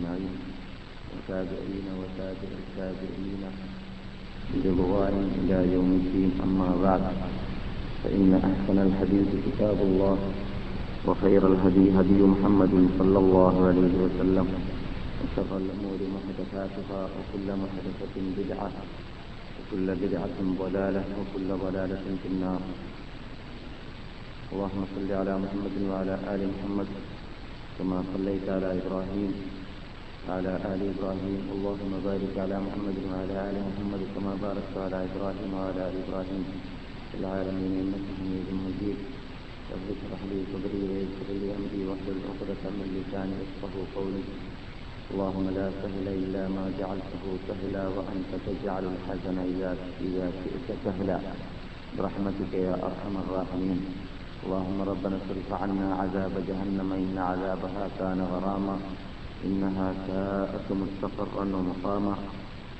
أجمعين وتابعين وتابع التابعين برضوان إلى يوم الدين. أما بعد فإن أحسن الحديث كتاب الله وخير الهدي هدي محمد صلى الله عليه وسلم وشر الأمور محدثاتها وكل محدثة بدعة وكل بدعة ضلالة وكل ضلالة في النار. اللهم صل على محمد وعلى آل محمد كما صليت على إبراهيم وعلى آل إبراهيم. اللهم بارك على محمد وعلى آل محمد كما باركت على إبراهيم وعلى آل إبراهيم في العالمين. إنك حميد مجيد. رب اشرح لي صدري ويسر لي أمري واحلل عقدة من لساني يفقهوا قولي. اللهم لا سهل إلا ما جعلته سهلا وأنت تجعل الحزن إذا إذا شئت سهلا. برحمتك يا أرحم الراحمين. اللهم ربنا اصرف عنا عذاب جهنم إن عذابها كان غراما. إنها ساءت مستقرا ومقاما.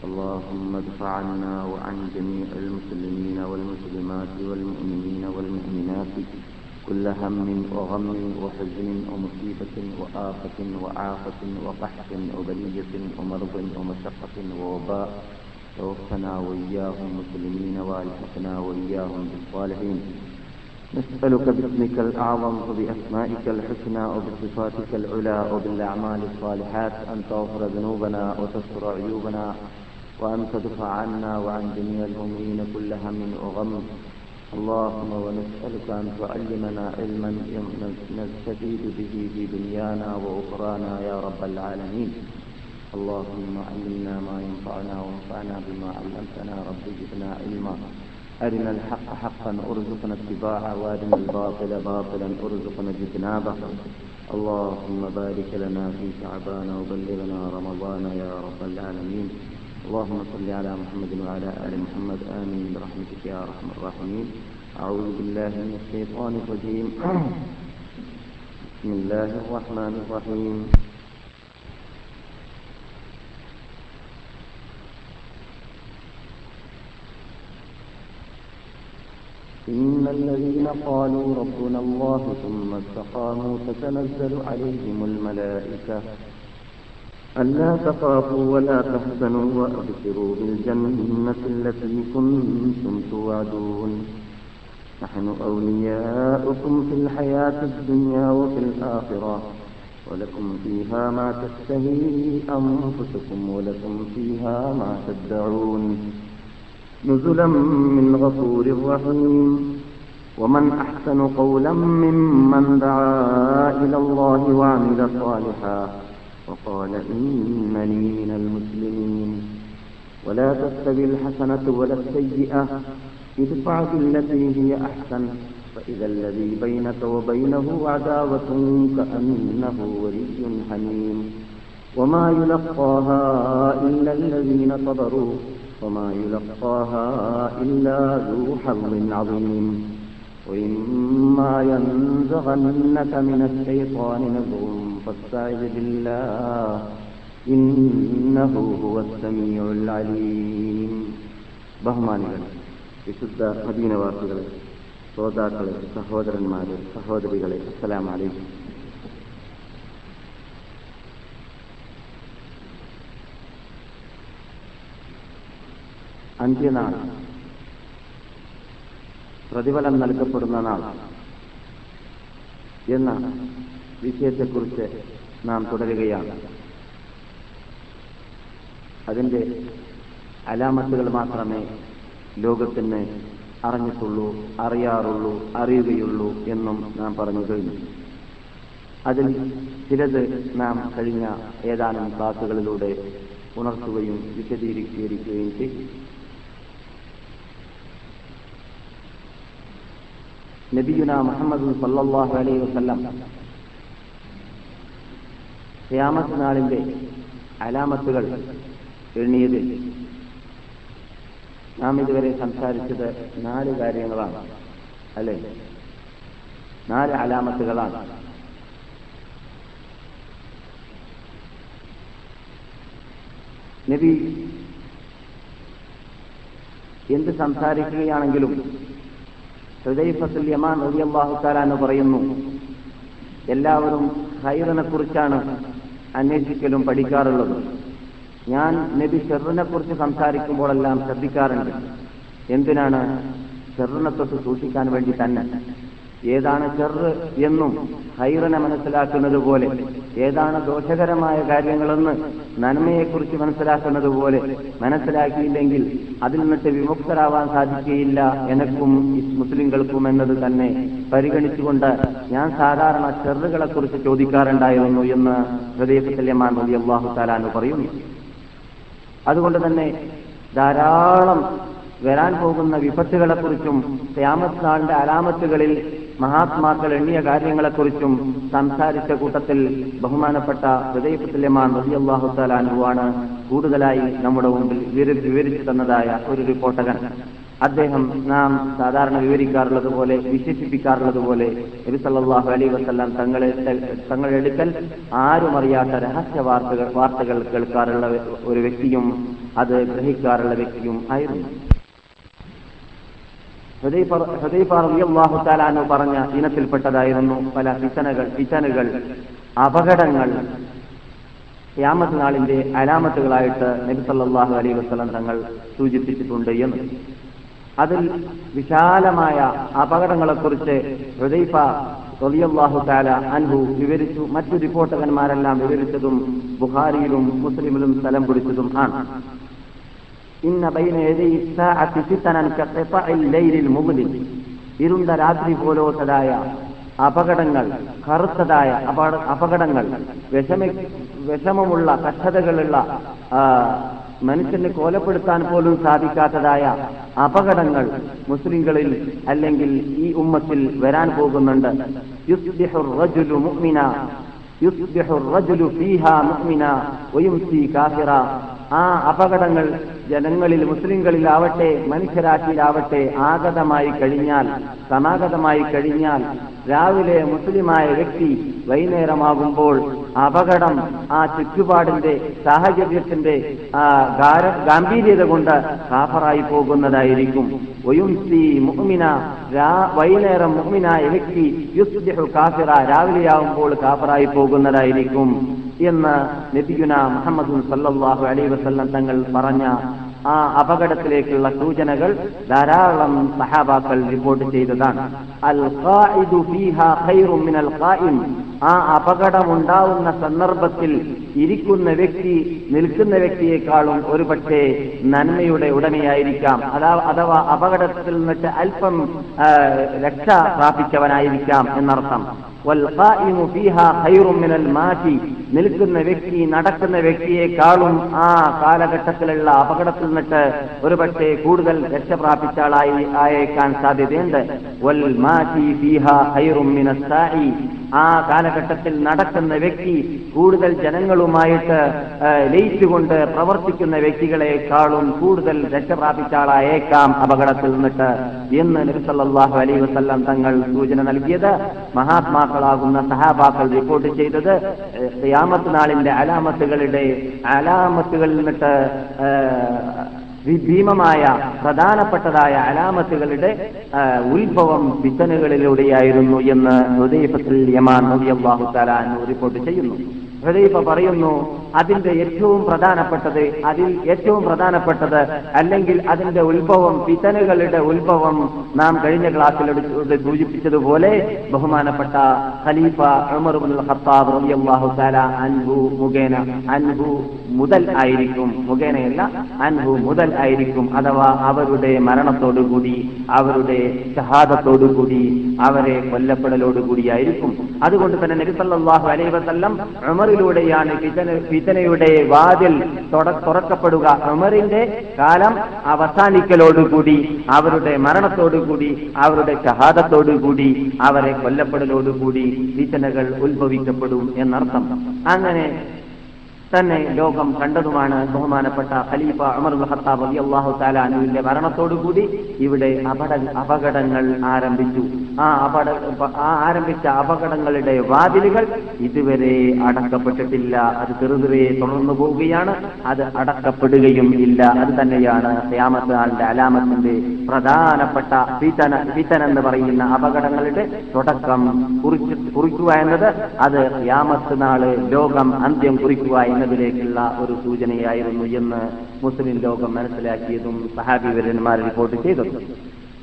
اللهم ادفع عنا وعن جميع المسلمين والمسلمات والمؤمنين والمؤمنات كل هم وغم وحزن ومصيبة وآفة وعافة وقحط وبلية ومرض ومشقة ووباء. توفنا وإياهم مسلمين وألحقنا وإياهم بالصالحين. نسألك باسمك الأعظم وبأسمائك الحسنى وبصفاتك العلى وبالأعمال الصالحات أن تغفر ذنوبنا وتستر عيوبنا وأن تدفع عنا وعن جميع المؤمنين كل هم وغم. اللهم ونسألك أن تعلمنا علما نستفيد به في دنيانا وأخرانا يا رب العالمين. اللهم علمنا ما ينفعنا وانفعنا بما علمتنا. رب زدنا علما. أرنا الحق حقا أرزقنا اتباعه وأرنا الباطل باطلا أرزقنا اجتنابه. اللهم بارك لنا في شعبان وبلغنا رمضان يا رب العالمين. اللهم صل على محمد وعلى آل محمد. آمين. برحمتك يا أرحم الراحمين. أعوذ بالله من الشيطان الرجيم. بسم الله الرحمن الرحيم. إن الذين قالوا ربنا الله ثم استقاموا تتنزل عليهم الملائكة. ألا تخافوا ولا تحزنوا وأبشروا بالجنة التي كنتم توعدون. نحن أولياؤكم في الحياة الدنيا وفي الآخرة ولكم فيها ما تشتهي أنفسكم ولكم فيها ما تدعون. نزلا من غفور رحيم. ومن أحسن قولا ممن دعا إلى الله وعمل صالحا وقال إنني من المسلمين. ولا تستوي الحسنة ولا السيئة. ادفع بالتي هي أحسن. فإذا الذي بينك وبينه عداوة كأنه ولي حميم. وما يلقاها إلا الذين صبروا. وما يلقاها إلا ذو حظ عظيم وإما ينزغنك من الشيطان نزغ فاستعذ بالله إنه هو السميع العليم ബഹുമാനികൾ വിശുദ്ധ മദീനവാസികളെ ശ്രോതാക്കളെ സഹോദരന്മാരെ സഹോദരികളെ അസ്സലാം അന്ത്യനാൾ പ്രതിഫലം നൽകപ്പെടുന്ന നാൾ. എന്ന വിഷയത്തെക്കുറിച്ച് നാം തുടരുകയാണ്. അതിന്റെ അലാമത്തുകൾ മാത്രമേ ലോകത്തിന് അറിഞ്ഞിട്ടുള്ളൂ അറിയാറുള്ളൂ അറിയുകയുള്ളൂ എന്നും നാം പറഞ്ഞു കഴിഞ്ഞു. അതിൽ ചിലത് നാം കഴിഞ്ഞ ഏതാനും ക്ലാസുകളിലൂടെ ഉണർത്തുകയും വിശദീകരിക്കുകയും ചെയ്തു. നബിയുന മുഹമ്മദ് സല്ലാഹു അലൈ വസല്ലം. ഖിയാമത്ത് നാളിന്റെ അലാമത്തുകൾ എണ്ണിയതിൽ നാം ഇതുവരെ സംസാരിച്ചത് നാല് കാര്യങ്ങളാണ് അല്ലെ? നാല് അലാമത്തുകളാണ്. നബി എന്ത് സംസാരിക്കുകയാണെങ്കിലും ഹൃദയഫത്തുൽ യമാൻ പറയുന്നു എല്ലാവരും ഹൈറിനെ കുറിച്ചാണ് അന്വേഷിക്കലും പഠിക്കാറുള്ളത്. ഞാൻ നബി ഷെറിനെ കുറിച്ച് സംസാരിക്കുമ്പോഴെല്ലാം ശ്രദ്ധിക്കാറുണ്ട്. എന്തിനാണ് ഷെറിനെ തൊട്ട് സൂക്ഷിക്കാൻ വേണ്ടി തന്നെ? ഏതാണ് ചെറു എന്നും ഹൈറിനെ മനസ്സിലാക്കുന്നത് പോലെ ഏതാണ് ദോഷകരമായ കാര്യങ്ങളെന്ന് നന്മയെക്കുറിച്ച് മനസ്സിലാക്കുന്നതുപോലെ മനസ്സിലാക്കിയില്ലെങ്കിൽ അതിൽ നിന്നിട്ട് വിമുക്തരാവാൻ സാധിക്കുകയില്ല എനക്കും മുസ്ലിങ്ങൾക്കും എന്നത് തന്നെ. പരിഗണിച്ചുകൊണ്ട് ഞാൻ സാധാരണ ചെറുകളെ കുറിച്ച് ചോദിക്കാറുണ്ടായിരുന്നു എന്ന് ഹൃദയസല്യമാൻ നബി അള്ളാഹു താലാന്ന് പറയുന്നു. അതുകൊണ്ട് തന്നെ ധാരാളം വരാൻ പോകുന്ന വിപത്തുകളെക്കുറിച്ചും ക്യാമത്ത് നാളിന്റെ അലാമത്തുകളിൽ മഹാത്മാക്കൾ എണ്ണിയ കാര്യങ്ങളെക്കുറിച്ചും സംസാരിച്ച കൂട്ടത്തിൽ ബഹുമാനപ്പെട്ട ഹൃദയപുല്യമാൻ റബി അള്ളാഹു താലാനുവാണ് കൂടുതലായി നമ്മുടെ മുമ്പിൽ വിവരിച്ചു തന്നതായ ഒരു റിപ്പോർട്ടകൻ. അദ്ദേഹം നാം സാധാരണ വിവരിക്കാറുള്ളത് പോലെ വിശേഷിപ്പിക്കാറുള്ളത് പോലെ നബി അലൈഹി വസല്ലം തങ്ങളെ തങ്ങളുടെ എടുക്കൽ ആരും അറിയാത്ത രഹസ്യ വാർത്തകൾ വാർത്തകൾ കേൾക്കാറുള്ള ഒരു വ്യക്തിയും അത് ഗ്രഹിക്കാറുള്ള വ്യക്തിയും ആയിരുന്നു. ഹൃദയപ്പാറു താലാനു പറഞ്ഞ ഇനത്തിൽപ്പെട്ടതായിരുന്നു പല പിശനകൾ പിശനുകൾ അപകടങ്ങൾ യാമത്ത് നാളിന്റെ അലാമത്തുകളായിട്ട് നബി സല്ലല്ലാഹു അലൈഹി വസല്ലം തങ്ങൾ സൂചിപ്പിച്ചിട്ടുണ്ട് എന്ന്. അതിൽ വിശാലമായ അപകടങ്ങളെക്കുറിച്ച് ഹുദൈഫ റളിയല്ലാഹു താല അൻഹു വിവരിച്ചു. മറ്റു റിപ്പോർട്ടകന്മാരെല്ലാം വിവരിച്ചതും ബുഹാരിയിലും മുസ്ലിമിലും സ്ഥലം പിടിച്ചതും ആണ്. ഇന്ന ബൈന യദൈ സാഅത്തി ഫിതനൻ കഖിതഇൽ ലൈലിൽ മുഗ്ദിം ഇരുണ്ട രാത്രി പോലോത്തതായ അപകടങ്ങൾ കറുത്തതായ അപകടങ്ങൾ വിഷമ വിഷമമുള്ള കഷ്ടതകളുള്ള മനുഷ്യനെ കൊലപ്പെടുത്താൻ പോലും സാധിക്കാത്തതായ അപകടങ്ങൾ മുസ്ലിങ്ങളിൽ അല്ലെങ്കിൽ ഈ ഉമ്മത്തിൽ വരാൻ പോകുന്നുണ്ട്. കാഫിറ. ആ അപകടങ്ങൾ ജനങ്ങളിൽ മുസ്ലിങ്ങളിലാവട്ടെ മനുഷ്യരാശിയിലാവട്ടെ ആഗതമായി കഴിഞ്ഞാൽ സമാഗതമായി കഴിഞ്ഞാൽ രാവിലെ മുസ്ലിമായ വ്യക്തി വൈകുന്നേരമാകുമ്പോൾ അപകടം ആ ചുറ്റുപാടിന്റെ സാഹചര്യത്തിന്റെ ആ ഗാംഭീര്യത കൊണ്ട് കാഫറായി പോകുന്നതായിരിക്കും. ഒയുംസി മുഅ്മിന രാ- വൈകുന്നേരം മുഅ്മിനായ വ്യക്തി കാഫിറ രാവിലെയാവുമ്പോൾ കാഫറായി പോകുന്നതായിരിക്കും എന്ന് നബിയുന മുഹമ്മദ് സല്ലാഹു അലൈഹി വസല്ലം തങ്ങൾ പറഞ്ഞ ആ അപകടത്തിലേക്കുള്ള സൂചനകൾ ധാരാളം സഹാബാക്കൾ റിപ്പോർട്ട് ചെയ്തതാണ്. അൽ ആ അപകടമുണ്ടാവുന്ന സന്ദർഭത്തിൽ ഇരിക്കുന്ന വ്യക്തി നിൽക്കുന്ന വ്യക്തിയെക്കാളും ഒരുപക്ഷെ നന്മയുടെ ഉടമയായിരിക്കാം. അതാ അഥവാ അപകടത്തിൽ നിന്നിട്ട് അല്പം രക്ഷ പ്രാപിച്ചവനായിരിക്കാം എന്നർത്ഥം. നിൽക്കുന്ന വ്യക്തി നടക്കുന്ന വ്യക്തിയെക്കാളും ആ കാലഘട്ടത്തിലുള്ള അപകടത്തിൽ നിന്നിട്ട് ഒരുപക്ഷെ കൂടുതൽ രക്ഷ ആളായി ആയേക്കാൻ സാധ്യതയുണ്ട്. ആ കാലഘട്ടത്തിൽ നടക്കുന്ന വ്യക്തി കൂടുതൽ ജനങ്ങളുമായിട്ട് ലയിച്ചുകൊണ്ട് പ്രവർത്തിക്കുന്ന വ്യക്തികളെക്കാളും കൂടുതൽ രക്ഷ ആളായേക്കാം അപകടത്തിൽ നിന്നിട്ട് എന്ന് നബിസല്ലാഹു അലൈ വസ്ല്ലാം തങ്ങൾ സൂചന നൽകിയത് മഹാത്മാക്കളാകുന്ന സഹാബാക്കൾ റിപ്പോർട്ട് ചെയ്തത്. ഖിയാമത്ത് നാളിന്റെ അലാമത്തുകളുടെ അലാമത്തുകളിൽ നിന്നിട്ട് ഭീമമായ പ്രധാനപ്പെട്ടതായ അലാമത്തുകളുടെ ഉത്ഭവം വിത്തനുകളിലൂടെയായിരുന്നു എന്ന് ഹൃദയപത്തിൽ യമാൻ നബിയല്ലാഹു തആല റിപ്പോർട്ട് ചെയ്യുന്നു. ഹൃദയഫ പറയുന്നു അതിന്റെ ഏറ്റവും പ്രധാനപ്പെട്ടത് അതിൽ ഏറ്റവും പ്രധാനപ്പെട്ടത് അല്ലെങ്കിൽ അതിന്റെ ഉത്ഭവം പിത്തനുകളുടെ ഉത്ഭവം നാം കഴിഞ്ഞ ക്ലാസ്സിൽ സൂചിപ്പിച്ചതുപോലെ ബഹുമാനപ്പെട്ട ഖലീഫ ഖത്താബ് റളിയല്ലാഹു തആല അൻഹു മുഖേന അൻഹു മുതൽ ആയിരിക്കും മുഖേനയല്ല അൻഹു മുതൽ ആയിരിക്കും അഥവാ അവരുടെ മരണത്തോടുകൂടി അവരുടെ ഷഹാദത്തോടുകൂടി അവരെ കൊല്ലപ്പെടലോടുകൂടിയായിരിക്കും. അതുകൊണ്ട് തന്നെ നബി സല്ലല്ലാഹു അലൈഹി വസല്ലം ഉമറിലൂടെയാണ് ഫിതന ഫിതനയുടെ വാതിൽ തുറക്കപ്പെടുക. ഉമറിന്റെ കാലം അവസാനിക്കലോടുകൂടി അവരുടെ മരണത്തോടുകൂടി അവരുടെ ഷഹാദത്തോടുകൂടി അവരെ കൊല്ലപ്പെടലോടുകൂടി ഫിതനകൾ ഉത്ഭവിക്കപ്പെടും എന്നർത്ഥം. അങ്ങനെ തന്നെ ലോകം കണ്ടതുമാണ് ബഹുമാനപ്പെട്ട ഖലീഫ അമർ ഖത്താബ് റളിയല്ലാഹു തആല താലാനുവിന്റെ മരണത്തോടുകൂടി ഇവിടെ അപട അപകടങ്ങൾ ആരംഭിച്ചു. ആ അപട ആ ആരംഭിച്ച അപകടങ്ങളുടെ വാതിലുകൾ ഇതുവരെ അടക്കപ്പെട്ടിട്ടില്ല. അത് ചെറുതിരെ തുടർന്നു പോവുകയാണ്. അത് അടക്കപ്പെടുകയും ഇല്ല. അത് തന്നെയാണ് നാളിന്റെ അലാമത്തിന്റെ പ്രധാനപ്പെട്ട പിതന ഫിതൻ എന്ന് പറയുന്ന അപകടങ്ങളുടെ തുടക്കം കുറിച്ച് കുറിക്കുക എന്നത് അത് ഖിയാമത്ത് നാൾ ലോകം അന്ത്യം കുറിക്കുക എന്നതിലേക്കുള്ള ഒരു സൂചനയായിരുന്നു എന്ന് മുസ്ലിം ലോകം മനസ്സിലാക്കിയതും സഹാബിവരന്മാർ റിപ്പോർട്ട് ചെയ്തതും.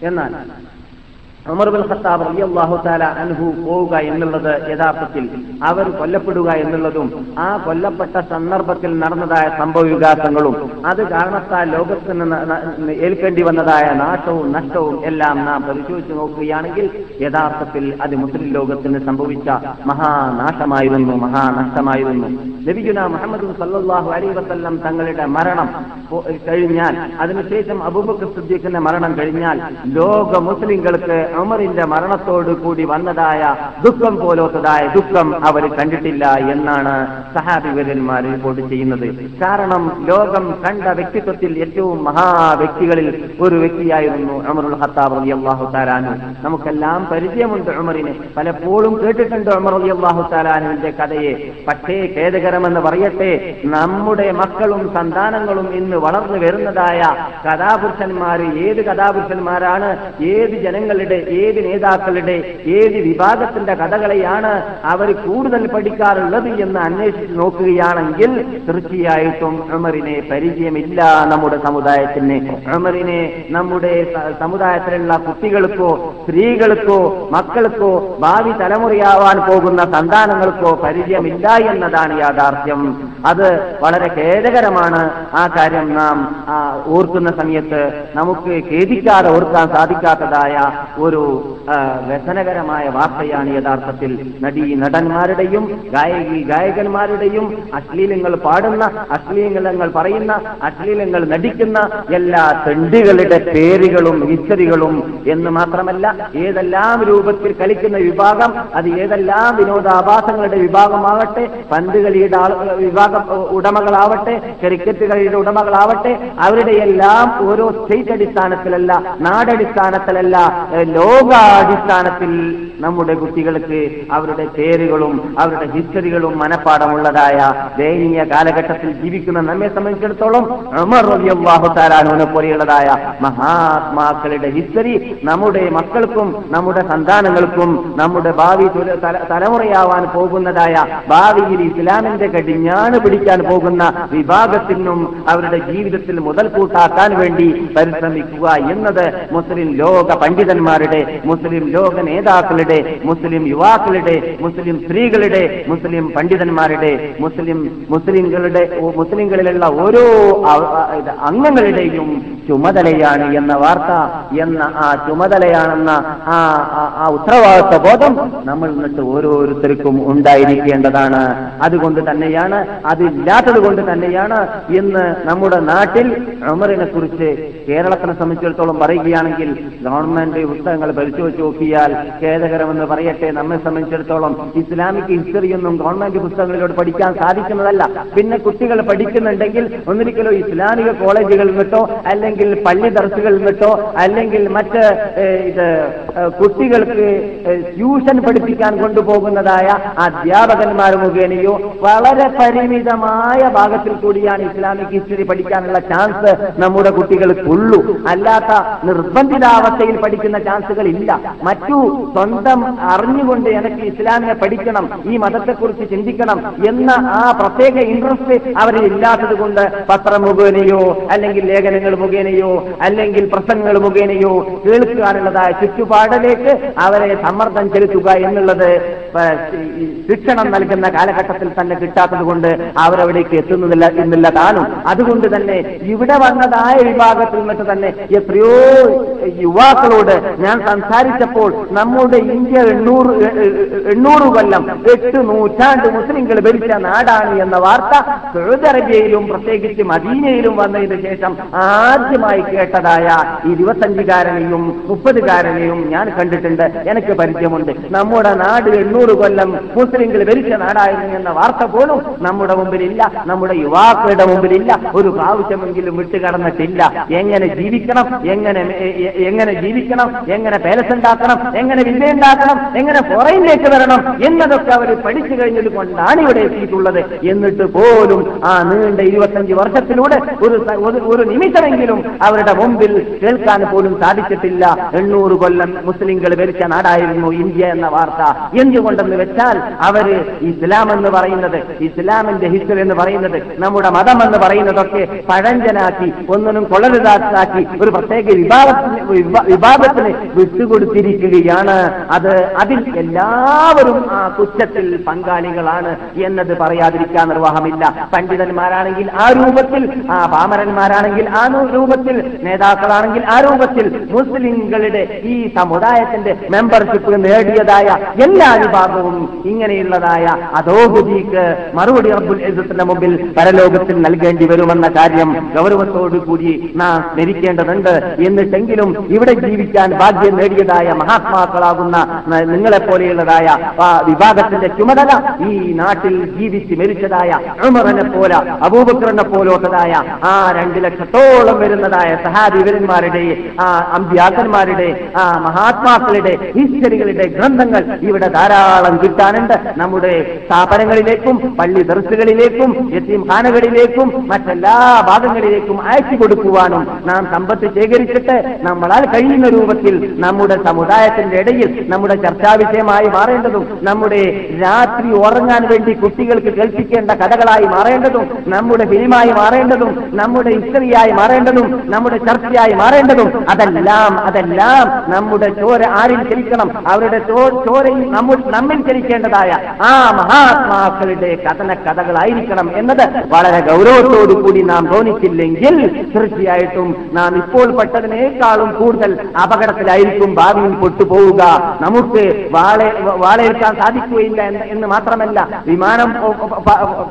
എന്നാൽ ഉമർ ബിൻ അലി അള്ളാഹു താല അൻഹു പോവുക എന്നുള്ളത് യഥാർത്ഥത്തിൽ അവർ കൊല്ലപ്പെടുക എന്നുള്ളതും ആ കൊല്ലപ്പെട്ട സന്ദർഭത്തിൽ നടന്നതായ സംഭവവികാസങ്ങളും അത് കാരണത്താൽ ലോകത്ത് ന- ന- ഏൽക്കേണ്ടി വന്നതായ നാശവും നഷ്ടവും എല്ലാം നാം പരിശോധിച്ചു നോക്കുകയാണെങ്കിൽ യഥാർത്ഥത്തിൽ അത് മുസ്ലിം ലോകത്തിന് സംഭവിച്ച മഹാനാശമായിരുന്നു മഹാനഷ്ടമായിരുന്നു. ലഭിക്കുന്ന മുഹമ്മദ് സല്ലാഹു അലൈഹി വസ്ല്ലം തങ്ങളുടെ മരണം കഴിഞ്ഞാൽ അതിനുശേഷം അബൂബക്കർ സിദ്ദീഖിന്റെ മരണം കഴിഞ്ഞാൽ ലോക മുസ്ലിങ്ങൾക്ക് ഉമറിന്റെ മരണത്തോട് കൂടി വന്നതായ ദുഃഖം പോലത്തതായ ദുഃഖം അവർ കണ്ടിട്ടില്ല എന്നാണ് സഹാബിവരന്മാർ റിപ്പോർട്ട് ചെയ്യുന്നത്. കാരണം ലോകം കണ്ട വ്യക്തിത്വത്തിൽ ഏറ്റവും മഹാ വ്യക്തികളിൽ ഒരു വ്യക്തിയായിരുന്നു അമറുൽ ഹത്താബ് അലി അള്ളാഹു താലാനു നമുക്കെല്ലാം പരിചയമുണ്ട് ഉമറിനെ. പലപ്പോഴും കേട്ടിട്ടുണ്ട് ഉമർ അള്ളാഹു താലാനുവിന്റെ കഥയെ. പക്ഷേ ഖേദകരമെന്ന് പറയട്ടെ നമ്മുടെ മക്കളും സന്താനങ്ങളും ഇന്ന് വളർന്നു വരുന്നതായ കഥാപുരുഷന്മാർ ഏത് കഥാപുരുഷന്മാരാണ് ഏത് ജനങ്ങളുടെ ഏത് നേതാക്കളുടെ ഏത് വിഭാഗത്തിന്റെ കഥകളെയാണ് അവർ കൂടുതൽ പഠിക്കാറുള്ളത് എന്ന് അന്വേഷിച്ച് നോക്കുകയാണെങ്കിൽ തീർച്ചയായിട്ടും ഉമറിനെ പരിചയമില്ല നമ്മുടെ സമുദായത്തിന്. ഉമറിനെ നമ്മുടെ സമുദായത്തിലുള്ള കുട്ടികൾക്കോ സ്ത്രീകൾക്കോ മക്കൾക്കോ ഭാവി തലമുറയാവാൻ പോകുന്ന സന്താനങ്ങൾക്കോ പരിചയമില്ല എന്നതാണ് യാഥാർത്ഥ്യം. അത് വളരെ ഖേദകരമാണ്. ആ കാര്യം നാം ഓർക്കുന്ന സമയത്ത് നമുക്ക് ഖേദിക്കാതെ ഓർക്കാൻ സാധിക്കാത്തതായ ഒരു വ്യസനകരമായ വാർത്തയാണ് യഥാർത്ഥത്തിൽ നടീ നടന്മാരുടെയും ഗായകി ഗായകന്മാരുടെയും അശ്ലീലങ്ങൾ പാടുന്ന അശ്ലീലങ്ങൾ പറയുന്ന അശ്ലീലങ്ങൾ നടിക്കുന്ന എല്ലാ തെണ്ടികളുടെ പേരുകളും ഹിസ്റ്ററികളും എന്ന് മാത്രമല്ല ഏതെല്ലാം രൂപത്തിൽ കളിക്കുന്ന വിഭാഗം അത് ഏതെല്ലാം വിനോദാഭാസങ്ങളുടെ വിഭാഗമാവട്ടെ പന്ത് കളിയുടെ വിഭാഗം ഉടമകളാവട്ടെ ക്രിക്കറ്റ് കളിയുടെ ഉടമകളാവട്ടെ അവരുടെ എല്ലാം ഓരോ സ്റ്റേറ്റ് അടിസ്ഥാനത്തിലല്ല നാടടിസ്ഥാനത്തിലല്ല ലോകാടിസ്ഥാനത്തിൽ നമ്മുടെ കുട്ടികൾക്ക് അവരുടെ പേരുകളും അവരുടെ ഹിസ്റ്ററികളും മനഃപ്പാടമുള്ളതായ ദയനീയ കാലഘട്ടത്തിൽ ജീവിക്കുന്ന നമ്മെ സംബന്ധിച്ചിടത്തോളം തആലാനുവിനെ പോലെയുള്ളതായ മഹാത്മാക്കളുടെ ഹിസ്റ്ററി നമ്മുടെ മക്കൾക്കും നമ്മുടെ സന്താനങ്ങൾക്കും നമ്മുടെ ഭാവി തലമുറയാവാൻ പോകുന്നതായ ഭാവിയിൽ ഇസ്ലാമിന്റെ കടിഞ്ഞാണ് പിടിക്കാൻ പോകുന്ന വിഭാഗത്തിനും അവരുടെ ജീവിതത്തിൽ മുതൽക്കൂട്ടാക്കാൻ വേണ്ടി പരിശ്രമിക്കുക എന്നത് മുസ്ലിം ലോക പണ്ഡിതന്മാരുടെ മുസ്ലിം ലോക നേതാക്കളുടെ മുസ്ലിം യുവാക്കളുടെ മുസ്ലിം സ്ത്രീകളുടെ മുസ്ലിം പണ്ഡിതന്മാരുടെ മുസ്ലിം മുസ്ലിങ്ങളുടെ മുസ്ലിങ്ങളിലുള്ള ഓരോ അംഗങ്ങളുടെയും ചുമതലയാണ് എന്ന വാർത്ത എന്ന ആ ചുമതലയാണെന്ന ആ- ആ ഉത്തരവാദിത്വ ബോധം നമ്മൾ എന്നിട്ട് ഓരോരുത്തർക്കും ഉണ്ടായിരിക്കേണ്ടതാണ്. അതുകൊണ്ട് തന്നെയാണ് അതില്ലാത്തത് കൊണ്ട് തന്നെയാണ് ഇന്ന് നമ്മുടെ നാട്ടിൽ ഉമറിനെ കുറിച്ച് കേരളത്തിനെ സംബന്ധിച്ചിടത്തോളം പറയുകയാണെങ്കിൽ ഗവൺമെന്റ് പുസ്തകങ്ങൾ പരിശോധിച്ച് നോക്കിയാൽ ഖേദകരമെന്ന് പറയട്ടെ. നമ്മെ സംബന്ധിച്ചിടത്തോളം ഇസ്ലാമിക് ഹിസ്റ്ററിയൊന്നും ഗവൺമെന്റ് പുസ്തകങ്ങളിലൂടെ പഠിക്കാൻ സാധിക്കുന്നതല്ല. പിന്നെ കുട്ടികൾ പഠിക്കുന്നുണ്ടെങ്കിൽ ഒന്നിരിക്കലോ ഇസ്ലാമിക കോളേജുകളിൽ നിന്നിട്ടോ അല്ലെങ്കിൽ പള്ളി ദർസുകളിൽ നിന്നിട്ടോ അല്ലെങ്കിൽ മറ്റ് ഇത് കുട്ടികൾക്ക് ട്യൂഷൻ പഠിപ്പിക്കാൻ കൊണ്ടുപോകുന്നതായ അധ്യാപകന്മാർ മുഖേനയോ വളരെ പരിമിതമായ ഭാഗത്തിൽ കൂടിയാണ് ഇസ്ലാമിക് ഹിസ്റ്ററി പഠിക്കാനുള്ള ചാൻസ് നമ്മുടെ കുട്ടികൾക്കുള്ളൂ അല്ലാത്ത നിർബന്ധിതാവസ്ഥയിൽ പഠിക്കുന്ന ചാൻസുകൾ ഇല്ല മറ്റു സ്വന്തം അറിഞ്ഞുകൊണ്ട് എനിക്ക് ഇസ്ലാമിനെ പഠിക്കണം ഈ മതത്തെക്കുറിച്ച് ചിന്തിക്കണം എന്ന ആ പ്രത്യേക ഇൻട്രസ്റ്റ് അവരിൽ ഇല്ലാത്തത് കൊണ്ട് പത്രം മുഖേനയോ അല്ലെങ്കിൽ ലേഖനങ്ങൾ മുഖേനയോ അല്ലെങ്കിൽ പ്രസംഗങ്ങൾ മുഖേനയോ കേൾക്കാനുള്ളതായ ചുറ്റുപാടിലേക്ക് അവരെ സമ്മർദ്ദം ചെലുത്തുക എന്നുള്ളത് ശിക്ഷണം നൽകുന്ന കാലഘട്ടത്തിൽ തന്നെ കിട്ടാത്തത് കൊണ്ട് അവരവിടേക്ക് എത്തുന്നില്ല എന്നില്ല താനും. അതുകൊണ്ട് തന്നെ ഇവിടെ വന്നതായ വിഭാഗത്തിൽ നിന്നിട്ട് തന്നെ എത്രയോ യുവാക്കളോട് ഞാൻ ഞാൻ സംസാരിച്ചപ്പോൾ നമ്മുടെ ഇന്ത്യ എണ്ണൂറ് എണ്ണൂറ് കൊല്ലം എട്ട് നൂറ്റാണ്ട് മുസ്ലിങ്ങൾ ഭരിച്ച നാടാണ് എന്ന വാർത്ത സൗദി അറേബ്യയിലും പ്രത്യേകിച്ച് മദീനയിലും വന്നതിന് ശേഷം ആദ്യമായി കേട്ടതായ ഇരുപത്തഞ്ചുകാരനെയും മുപ്പതുകാരനെയും ഞാൻ കണ്ടിട്ടുണ്ട്. എനിക്ക് പരിചയമുണ്ട്. നമ്മുടെ നാട് എണ്ണൂറ് കൊല്ലം മുസ്ലിങ്ങൾ ഭരിച്ച നാടായിരുന്നു എന്ന വാർത്ത പോലും നമ്മുടെ മുമ്പിലില്ല. നമ്മുടെ യുവാക്കളുടെ മുമ്പിലില്ല. ഒരു പ്രാവശ്യമെങ്കിലും വിട്ടുകടന്നിട്ടില്ല. എങ്ങനെ ജീവിക്കണം? എങ്ങനെ എങ്ങനെ ജീവിക്കണം? എങ്ങനെ പേലസ് ഉണ്ടാക്കണം എങ്ങനെ വില്ല ഉണ്ടാക്കണം എങ്ങനെ ഫോറയിലേക്ക് വരണം എന്നതൊക്കെ അവർ പഠിച്ചു കഴിഞ്ഞത് കൊണ്ടാണ് ഇവിടെ എത്തിയിട്ടുള്ളത്. എന്നിട്ട് പോലും ആ നീണ്ട ഇരുപത്തഞ്ച് വർഷത്തിലൂടെ ഒരു ഒരു- നിമിഷമെങ്കിലും അവരുടെ മുമ്പിൽ കേൾക്കാൻ പോലും സാധിച്ചിട്ടില്ല. എണ്ണൂറ് കൊല്ലം മുസ്ലിങ്ങൾ ഭരിച്ച നാടായിരുന്നു ഇന്ത്യ എന്ന വാർത്ത. എന്തുകൊണ്ടെന്ന് വെച്ചാൽ അവർ ഇസ്ലാം എന്ന് പറയുന്നത് ഇസ്ലാമിന്റെ ഹിസ്റ്ററി എന്ന് പറയുന്നത് നമ്മുടെ മതം എന്ന് പറയുന്നതൊക്കെ പഴഞ്ചനാക്കി ഒന്നിനും കൊള്ളരുതാക്കി ഒരു പ്രത്യേക വിഭാഗത്തിന് വിഭാ- വിഭാഗത്തിന് വിട്ടുകൊടുത്തിരിക്കുകയാണ്. അത് അതിൽ എല്ലാവരും ആ കുറ്റത്തിൽ പങ്കാളികളാണ് എന്നത് പറയാതിരിക്കാൻ നിർവാഹമില്ല. പണ്ഡിതന്മാരാണെങ്കിൽ ആ രൂപത്തിൽ ആ പാമരന്മാരാണെങ്കിൽ ആ രൂപത്തിൽ നേതാക്കളാണെങ്കിൽ ആ രൂപത്തിൽ മുസ്ലിങ്ങളുടെ ഈ സമുദായത്തിന്റെ മെമ്പർഷിപ്പ് നേടിയതായ എല്ലാ വിഭാഗവും ഇങ്ങനെയുള്ളതായ അതോഹുജിക്ക് മറുപടി അബ്ദുൽ എസത്തിന്റെ മുമ്പിൽ പരലോകത്തിൽ നൽകേണ്ടി വരുമെന്ന കാര്യം ഗൗരവത്തോടു കൂടി നാം സ്മരിക്കേണ്ടതുണ്ട്. എന്നിട്ടെങ്കിലും ഇവിടെ ജീവിക്കാൻ ഭാഗ്യം നേടിയതായ മഹാത്മാക്കളാകുന്ന നിങ്ങളെപ്പോലെയുള്ളതായ വിഭാഗത്തിന്റെ ചുമതല ഈ നാട്ടിൽ ജീവിച്ച് മരിച്ചതായ ഉമറിനെ പോലെ അബൂബക്കറിനെ പോലോട്ടതായ ആ രണ്ട് ലക്ഷത്തോളം വരുന്നതായ സഹാബിവരന്മാരുടെ ആ അമ്പ്യാക്കന്മാരുടെ ആ മഹാത്മാക്കളുടെ ഹിസ്റ്ററികളുടെ ഗ്രന്ഥങ്ങൾ ഇവിടെ ധാരാളം കിട്ടാനുണ്ട്. നമ്മുടെ സ്ഥാപനങ്ങളിലേക്കും പള്ളി ദർസുകളിലേക്കും യത്തീംഖാനകളിലേക്കും മറ്റെല്ലാ ഭാഗങ്ങളിലേക്കും അയച്ചു കൊടുക്കുവാനും നാം സമ്പത്ത് ശേഖരിച്ചിട്ട് നമ്മളാൽ കഴിയുന്ന രൂപത്തിൽ നമ്മുടെ സമുദായത്തിന്റെ ഇടയിൽ നമ്മുടെ ചർച്ചാ വിഷയമായി മാറേണ്ടതും നമ്മുടെ രാത്രി ഉറങ്ങാൻ വേണ്ടി കുട്ടികൾക്ക് കേൾപ്പിക്കേണ്ട കഥകളായി മാറേണ്ടതും നമ്മുടെ ഫിലിമായി മാറേണ്ടതും നമ്മുടെ ഹിസ്റ്ററിയായി മാറേണ്ടതും നമ്മുടെ ചർച്ചയായി മാറേണ്ടതും അതെല്ലാം അതെല്ലാം നമ്മുടെ ചോര ആരിൽ ചലിക്കണം? അവരുടെ ചോരയിൽ നമ്മൾ നമ്മിൽ ചലിക്കേണ്ടതായ ആ മഹാത്മാക്കളുടെ കഥന കഥകളായിരിക്കണം എന്നത് വളരെ ഗൗരവത്തോടു കൂടി നാം തോന്നിച്ചില്ലെങ്കിൽ തീർച്ചയായിട്ടും നാം ഇപ്പോൾ പെട്ടതിനേക്കാളും കൂടുതൽ അപകടത്തിലായിരിക്കും ഭാവിയിൽ പൊട്ടുപോവുക. നമുക്ക് വാളെ വാളേൽക്കാൻ സാധിക്കുകയില്ല എന്ന് മാത്രമല്ല വിമാനം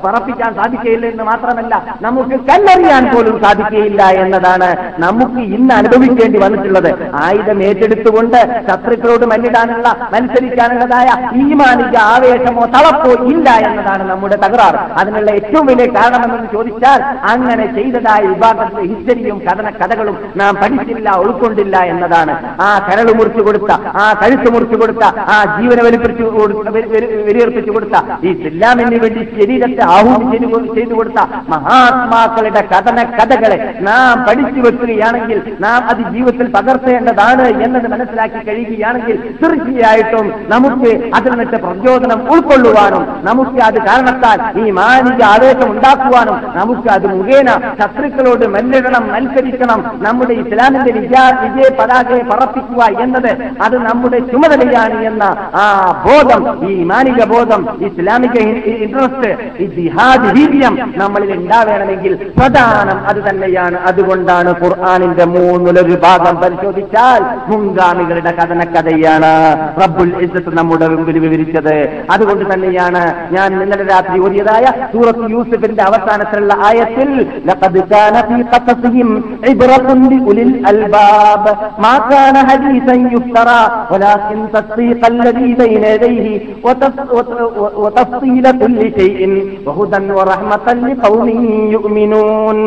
പറപ്പിക്കാൻ സാധിക്കുകയില്ല എന്ന് മാത്രമല്ല നമുക്ക് കല്ലെറിയാൻ പോലും സാധിക്കുകയില്ല എന്നതാണ് നമുക്ക് ഇന്ന് അനുഭവിക്കേണ്ടി വന്നിട്ടുള്ളത്. ആയുധം ഏറ്റെടുത്തുകൊണ്ട് ശത്രുക്കളോട് മല്ലിടാനുള്ള മത്സരിക്കാനുള്ളതായ ഈമാനിക ആവേശമോ തളപ്പോ ഇല്ല എന്നതാണ് നമ്മുടെ തകരാറ്. അതിനുള്ള ഏറ്റവും വലിയ കാരണമെന്ന് ചോദിച്ചാൽ അങ്ങനെ ചെയ്തതായ വിഭാഗത്തിലെ ഹിസ്റ്ററിയും കഥന കഥകളും നാം പഠിച്ചില്ല ഉൾക്കൊണ്ടില്ല എന്നതാണ്. ആ കരൾ മുറിച്ചു കൊടുത്ത ആ കഴുത്ത് മുറിച്ചു കൊടുത്ത ആ ജീവനെ വലിപ്പിച്ചു വെരി- കൊടുത്ത ഈ ഇസ്ലാമിന് വേണ്ടി ശരീരത്തെ ആഹൂതി ചെയ്തു കൊടുത്ത മഹാത്മാക്കളുടെ കഥന കഥകളെ നാം പഠിച്ചു വെക്കുകയാണെങ്കിൽ നാം അത് ജീവിതത്തിൽ പകർത്തേണ്ടതാണ് എന്നത് മനസ്സിലാക്കി കഴിയുകയാണെങ്കിൽ തീർച്ചയായിട്ടും നമുക്ക് അതിൽ നിന്നിട്ട് പ്രചോദനം ഉൾക്കൊള്ളുവാനും നമുക്ക് അത് കാരണത്താൽ ഈ മാനിക ആവേശം ഉണ്ടാക്കുവാനും നമുക്ക് അത് മുഖേന ശത്രുക്കളോട് മല്ലിടണം മത്സരിക്കണം നമ്മുടെ ഇസ്ലാമിന്റെ വിജയ വിജയ പതാകയെ പറപ്പിക്കുക എന്നത് അത് നമ്മുടെ ചുമതലയാണ് എന്ന ആ ബോധം ഈ മാനിക ബോധം ഇസ്ലാമിക ഇൻട്രസ്റ്റ് ഈ ജിഹാദ് വീര്യം നമ്മളിൽ ഉണ്ടാവേണമെങ്കിൽ പ്രധാനം അത് തന്നെയാണ്. അതുകൊണ്ടാണ് ഖുർആാനിന്റെ മൂന്നിലൊരു ഭാഗം പരിശോധിച്ചാൽ മുൻഗാമികളുടെ കഥന കഥയാണ് റബ്ബുൽ ഇസ്സത്ത് നമ്മുടെ മുമ്പിൽ വിവരിച്ചത്. അതുകൊണ്ട് തന്നെയാണ് ഞാൻ ഇന്നലെ രാത്രി ഓതിയതായ സൂറത്ത് യൂസഫിന്റെ അവസാനത്തിലുള്ള ആയത്തിൽ ലിഉലിൽ അൽബാബ് മാ കാന ഹദീസൻ യുഫ്തറാ വലാകിൻ തസ്ദീഖ الذي بين يديه وتف- وت- وتفصيل كل شيء وهدى ورحمة لقوم يؤمنون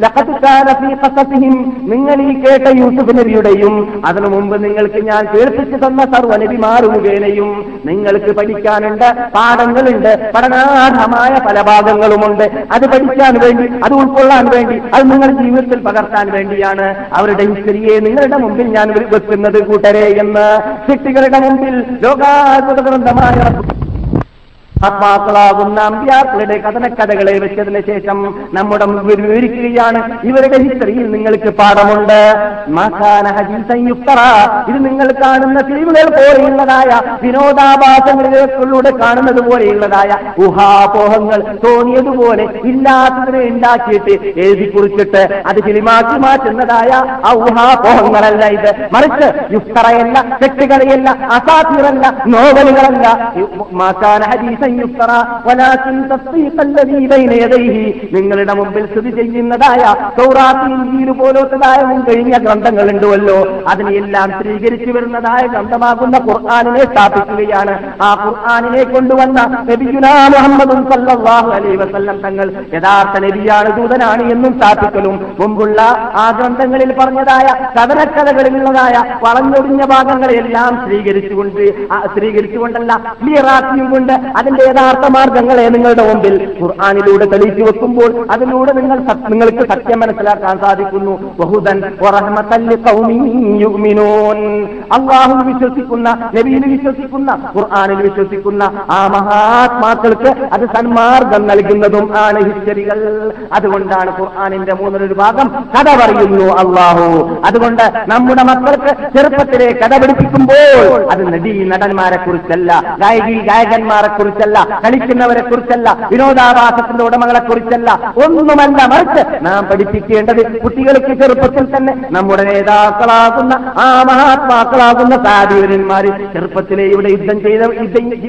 لقد كان في قصصهم നിങ്ങളിൽ കേട്ട യൂസുഫ് നബിയുടെയും അതിനു മുമ്പ് നിങ്ങൾക്ക് ഞാൻ കേൾപ്പിച്ചു തന്ന സർവ്വ നബിമാർ മുഖേനയും നിങ്ങൾക്ക് പഠിക്കാനുണ്ട് പാഠങ്ങളുണ്ട് പഠനാർഹമായ പല ഭാഗങ്ങളുമുണ്ട് അത് പഠിക്കാൻ വേണ്ടി അത് ഉൾക്കൊള്ളാൻ വേണ്ടി അത് നിങ്ങൾ ജീവിതത്തിൽ പകർത്താൻ വേണ്ടിയാണ് അവരുടെ ഹിസ്റ്ററിയെ നിങ്ങളുടെ മുമ്പിൽ ഞാൻ വെക്കുന്നത് കൂട്ടരെ എന്ന് കുട്ടികളുടെ മുമ്പിൽ ലോകാത്ഭുത ഗ്രന്ഥമായ ആത്മാക്കളാകുന്ന അമ്പ്യാക്കളുടെ കഥനക്കഥകളെ വെച്ചതിന് ശേഷം നമ്മുടെ വിവരിക്കുകയാണ്. ഇവരുടെ ഹിസ്റ്ററിയിൽ നിങ്ങൾക്ക് പാഠമുണ്ട്. ഇത് നിങ്ങൾ കാണുന്ന ഫിലിമുകൾ പോലെയുള്ളതായ വിനോദാഭാസങ്ങളിലൂടെ കാണുന്നത് പോലെയുള്ളതായ ഊഹാപോഹങ്ങൾ തോന്നിയതുപോലെ ഇല്ലാത്തതിനെ ഉണ്ടാക്കിയിട്ട് എഴുതി കുറിച്ചിട്ട് അത് ഫിലിമാക്കി മാറ്റുന്നതായ ആ ഊഹാപോഹങ്ങളല്ല ഇത്. മറിച്ച് യുക്തറയല്ല തെറ്റുകളയല്ല അസാധ്യറല്ല നോവലുകളല്ല. മാസാന ഹദീസൻ നിങ്ങളുടെ മുമ്പിൽ സ്ഥിതി ചെയ്യുന്നതായ തൗറാത്ത് മുൻ പോലത്തതായ ഗ്രന്ഥങ്ങൾ ഗ്രന്ഥങ്ങളുണ്ടല്ലോ. അതിനെല്ലാം സ്വീകരിച്ചു വരുന്നതായ ഗ്രന്ഥമാകുന്ന ഖുർആാനിനെ സ്ഥാപിക്കുകയാണ്. ആ ഖുർആാനിനെ കൊണ്ടുവന്ന മുഹമ്മദും വസല്ലം തങ്ങൾ യഥാർത്ഥ നബിയാണ് ദൂതനാണ് എന്നും സ്ഥാപിക്കലും. മുമ്പുള്ള ആ ഗ്രന്ഥങ്ങളിൽ പറഞ്ഞതായ കഥനക്കഥകളിലുള്ളതായ വളഞ്ഞൊടിഞ്ഞ ഭാഗങ്ങളെല്ലാം സ്വീകരിച്ചുകൊണ്ട് ആ സ്വീകരിച്ചുകൊണ്ടല്ല ക്ലിയറാക്കിയും കൊണ്ട് അതിന്റെ യഥാർത്ഥ മാർഗങ്ങളെ നിങ്ങളുടെ മുമ്പിൽ ഖുർആാനിലൂടെ തെളിയിച്ചു വെക്കുമ്പോൾ അതിലൂടെ നിങ്ങൾ നിങ്ങൾക്ക് സത്യം മനസ്സിലാക്കാൻ സാധിക്കുന്നു. ബഹുദൻ അള്ളാഹു വിശ്വസിക്കുന്ന നബിയിൽ വിശ്വസിക്കുന്ന ഖുർആാനിൽ വിശ്വസിക്കുന്ന ആ മഹാത്മാക്കൾക്ക് അത് സന്മാർഗം നൽകുന്നതും ആണ് ഹിസ്റ്ററികൾ. അതുകൊണ്ടാണ് ഖുർആാനിന്റെ മൂന്നൊരു ഭാഗം കഥ പറയുന്നു അള്ളാഹു. അതുകൊണ്ട് നമ്മുടെ മക്കൾക്ക് ചെറുപ്പത്തിലെ കഥ പഠിപ്പിക്കുമ്പോൾ അത് നടി നടന്മാരെ കുറിച്ചല്ല ഗായകി ഗായകന്മാരെ കുറിച്ചല്ല കളിക്കുന്നവരെ കുറിച്ചല്ല വിനോദാഭാസത്തിന്റെ ഉടമകളെ കുറിച്ചല്ല ഒന്നുമല്ല മറിച്ച് നാം പഠിപ്പിക്കേണ്ടത് കുട്ടികൾക്ക് ചെറുപ്പത്തിൽ തന്നെ നമ്മുടെ നേതാക്കളാകുന്ന ആ മഹാത്മാക്കളാകുന്ന സാധീവരന്മാര് ചെറുപ്പത്തിലെ ഇവിടെ യുദ്ധം ചെയ്ത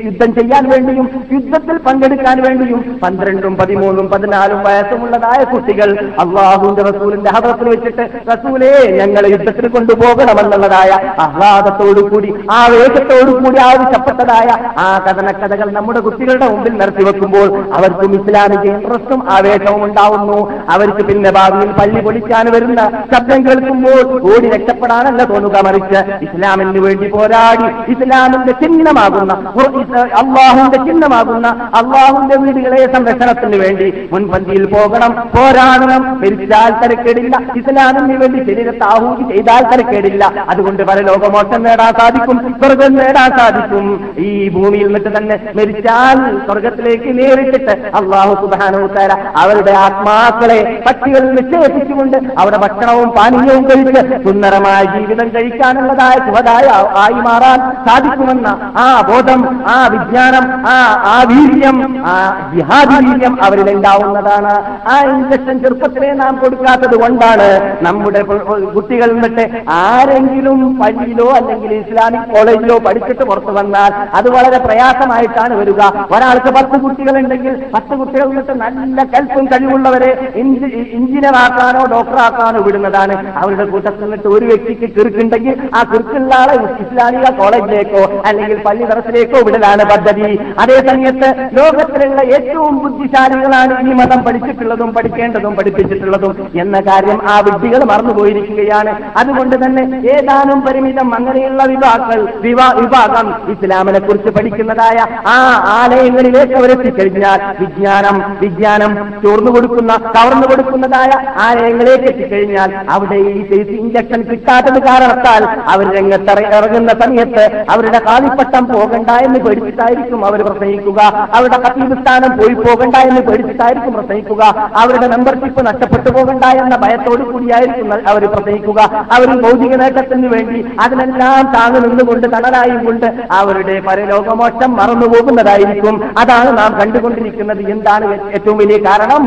യുദ്ധം- ചെയ്യാൻ വേണ്ടിയും യുദ്ധത്തിൽ പങ്കെടുക്കാൻ വേണ്ടിയും പന്ത്രണ്ടും പതിമൂന്നും പതിനാലും വയസ്സുമുള്ളതായ കുട്ടികൾ അള്ളാഹുവിന്റെ റസൂലിന്റെ ഹതത്തിൽ വെച്ചിട്ട് റസൂലേ ഞങ്ങളെ യുദ്ധത്തിൽ കൊണ്ടുപോകണമെന്നുള്ളതായ ആഹ്ലാദത്തോടു കൂടി ആവേശത്തോടു കൂടി ആവശ്യപ്പെട്ടതായ ആ കഥനക്കഥകൾ നമ്മുടെ കുട്ടികളുടെ മുമ്പിൽ നിർത്തി വെക്കുമ്പോൾ അവർക്കും ഇസ്ലാമിക ഇൻട്രസ്റ്റും ആവേശവും ഉണ്ടാവുന്നു. അവർക്ക് പിന്നെ ഭാവിയിൽ പള്ളി പൊളിക്കാൻ വരുന്ന ശബ്ദം കേൾക്കുമ്പോൾ ഓടി രക്ഷപ്പെടാനല്ല തോന്നുക മറിച്ച് ഇസ്ലാമിന് വേണ്ടി പോരാടി ഇസ്ലാമിന്റെ ചിഹ്നമാകുന്ന അള്ളാഹുന്റെ ചിഹ്നമാകുന്ന അള്ളാഹുവിന്റെ വീടുകളെ സംരക്ഷണത്തിന് വേണ്ടി മുൻപന്തിയിൽ പോകണം പോരാടണം. മരിച്ചാൽ തരക്കേടില്ല. ഇസ്ലാമിന് വേണ്ടി ശരീരത്തെ ആഹൂതി ചെയ്താൽ തരക്കേടില്ല. അതുകൊണ്ട് പല ലോകമോക്ഷം നേടാൻ സാധിക്കും സ്വർഗം നേടാൻ സാധിക്കും. ഈ ഭൂമിയിൽ നിന്നിട്ട് തന്നെ മരിച്ചാൽ സ്വർഗത്തിലേക്ക് നേരിട്ടിട്ട് അള്ളാഹു സുബാനോത്താര അവരുടെ ആത്മാക്കളെ പക്ഷികൾ നിക്ഷേപിച്ചുകൊണ്ട് അവിടെ ഭക്ഷണവും പാനീയവും കഴിച്ച് സുന്ദരമായ ജീവിതം കഴിക്കാനുള്ളതായ ചുവതായ ആയി മാറാൻ സാധിക്കുമെന്ന ആ ബോധം ആ വിജ്ഞാനം ആ ആ വീര്യം ആ ജിഹാദി വീര്യം അവരിൽ ഉണ്ടാവുന്നതാണ്. ആ ഇൻജക്ഷൻ ചെറുപ്പത്തിലെ നാം കൊടുക്കാത്തത് കൊണ്ടാണ് നമ്മുടെ കുട്ടികൾ നിന്നിട്ട് ആരെങ്കിലും പള്ളിയിലോ അല്ലെങ്കിൽ ഇസ്ലാമിക് കോളേജിലോ പഠിച്ചിട്ട് പുറത്തു വന്നാൽ അത് വളരെ പ്രയാസമായിട്ടാണ് വരിക. ഒരാൾക്ക് പത്ത് കുട്ടികളുണ്ടെങ്കിൽ പത്ത് കുട്ടികൾ വിട്ട് നല്ല കൽപ്പും കഴിവുള്ളവരെ ആക്കാനോ ഡോക്ടർ ആക്കാനോ വിടുന്നതാണ്. അവരുടെ കൂട്ടത്തിൽ നിന്നിട്ട് ഒരു വ്യക്തിക്ക് കിറുക്കുണ്ടെങ്കിൽ ആ കിറുക്കുള്ള ആളെ ഇസ്ലാമിക കോളേജിലേക്കോ അല്ലെങ്കിൽ പള്ളി ദർശനേക്കോ വിടലാണ് പദ്ധതി. അതേ സമയത്ത് ലോകത്തിലുള്ള ഏറ്റവും ബുദ്ധിശാലികളാണ് ഈ മതം പഠിച്ചിട്ടുള്ളതും പഠിക്കേണ്ടതും പഠിപ്പിച്ചിട്ടുള്ളതും എന്ന കാര്യം ആ വിദ്യകൾ മറന്നുപോയിരിക്കുകയാണ്. അതുകൊണ്ട് തന്നെ ഏതാനും പരിമിതം അങ്ങനെയുള്ള വിഭാഗങ്ങൾ വിഭാഗം ഇസ്ലാമിനെ കുറിച്ച് പഠിക്കുന്നതായ ആ ആലയങ്ങളിലേക്ക് അവരെത്തിക്കഴിഞ്ഞാൽ വിജ്ഞാനം വിജ്ഞാനം ചോർന്നു കൊടുക്കുന്ന കവർന്നു കൊടുക്കുന്നതായ ആലയങ്ങളിലേക്ക് എത്തിക്കഴിഞ്ഞാൽ അവിടെ ഈ സേഫ് ഇഞ്ചക്ഷൻ കിട്ടാത്തത് കാരണത്താൽ അവർ രംഗത്ത് ഇറങ്ങുന്ന സമയത്ത് അവരുടെ കാലിപ്പട്ടം പോകണ്ട എന്ന് പേടിച്ചിട്ടായിരിക്കും അവർ പ്രസംഗിക്കുക. അവരുടെ കത്തീബ് സ്ഥാനം പോയി പോകണ്ട എന്ന് പേടിച്ചിട്ടായിരിക്കും പ്രസംഗിക്കുക. അവരുടെ മെമ്പർഷിപ്പ് നഷ്ടപ്പെട്ടു പോകണ്ട എന്ന ഭയത്തോടു കൂടിയായിരിക്കും അവർ പ്രസംഗിക്കുക. അവർ ഭൗതിക നേട്ടത്തിന് വേണ്ടി അതിനെല്ലാം താങ്ങു നിന്നുകൊണ്ട് തണലായും കൊണ്ട് അവരുടെ പരലോകമോക്ഷം മറന്നുപോകുന്നതായിരിക്കും അതാണ് നാം കണ്ടുകൊണ്ടിരിക്കുന്നത്. എന്താണ് ഏറ്റവും വലിയ കാരണം.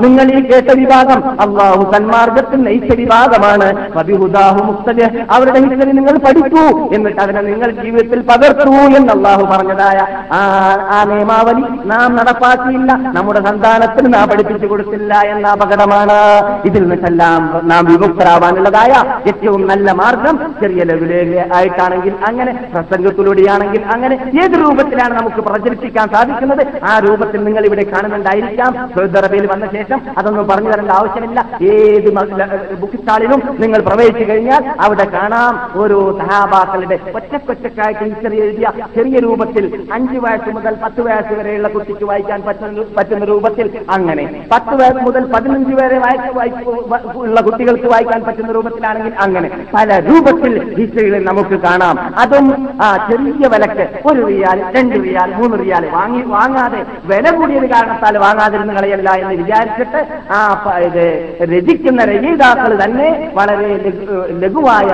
നിങ്ങൾ ഈ കേട്ട വിഭാഗം അള്ളാഹു സന്മാർഗത്തിൽ നയിച്ച വിഭാഗമാണ്. അവരുടെ ഹിസ്റ്ററി നിങ്ങൾ പഠിക്കൂ എന്നിട്ട് അതിനെ നിങ്ങൾ ജീവിതത്തിൽ പകർത്തൂ എന്ന് അള്ളാഹു പറഞ്ഞതായ ആ നിയമാവലി നാം നടപ്പാക്കിയില്ല. നമ്മുടെ സന്താനത്തിന് നാം പഠിപ്പിച്ചു കൊടുത്തില്ല എന്ന അപകടമാണ്. ഇതിൽ നിന്നെല്ലാം നാം വിമുക്തരാവാനുള്ളതായ ഏറ്റവും നല്ല മാർഗം ചെറിയ ലഘുലേഖ ആയിട്ടാണെങ്കിൽ അങ്ങനെ പ്രസംഗത്തിലൂടെയാണെങ്കിൽ അങ്ങനെ ഏത് രൂപത്തിലാണ് നമുക്ക് പ്രചരിപ്പിക്കാൻ സാധിക്കുന്നത്? ആ രൂപത്തിൽ നിങ്ങൾ ഇവിടെ കാണുന്നുണ്ടായിരിക്കാം. സൗദി അറേബ്യയിൽ വന്ന ശേഷം അതൊന്നും പറഞ്ഞു തരേണ്ട ആവശ്യമില്ല. ഏത് ബുക്ക് സ്റ്റാളിലും നിങ്ങൾ പ്രവേശിച്ചു കഴിഞ്ഞാൽ അവിടെ കാണാം ഓരോ സഹാബാക്കളുടെ ഒറ്റക്കൊറ്റക്കായിട്ട് ഹിസ്റ്ററി എഴുതിയ ചെറിയ രൂപത്തിൽ അഞ്ചു വയസ്സ് മുതൽ പത്ത് വയസ്സ് വരെയുള്ള കുട്ടിക്ക് വായിക്കാൻ പറ്റുന്ന പറ്റുന്ന രൂപത്തിൽ അങ്ങനെ. പത്ത് വയസ്സ് മുതൽ പതിനഞ്ച് വരെ ഉള്ള കുട്ടികൾക്ക് വായിക്കാൻ പറ്റുന്ന രൂപത്തിലാണെങ്കിൽ അങ്ങനെ. പല രൂപത്തിൽ ഹിസ്റ്ററികളിൽ നമുക്ക് കാണാം. അതും ആ ചെറിയ ചെറിയ വിലക്ക്. ഒരു റിയാൽ രണ്ട് റിയാൽ മൂന്ന് റിയാൽ വാങ്ങി വാങ്ങാതെ വില കൂടിയത് കാരണത്താൽ വാങ്ങാതിരുന്ന് കളയല്ല എന്ന് വിചാരിച്ചിട്ട് ആ ഇത് രചിക്കുന്ന രചയിതാക്കൾ തന്നെ വളരെ ലഘു- ലഘുവായ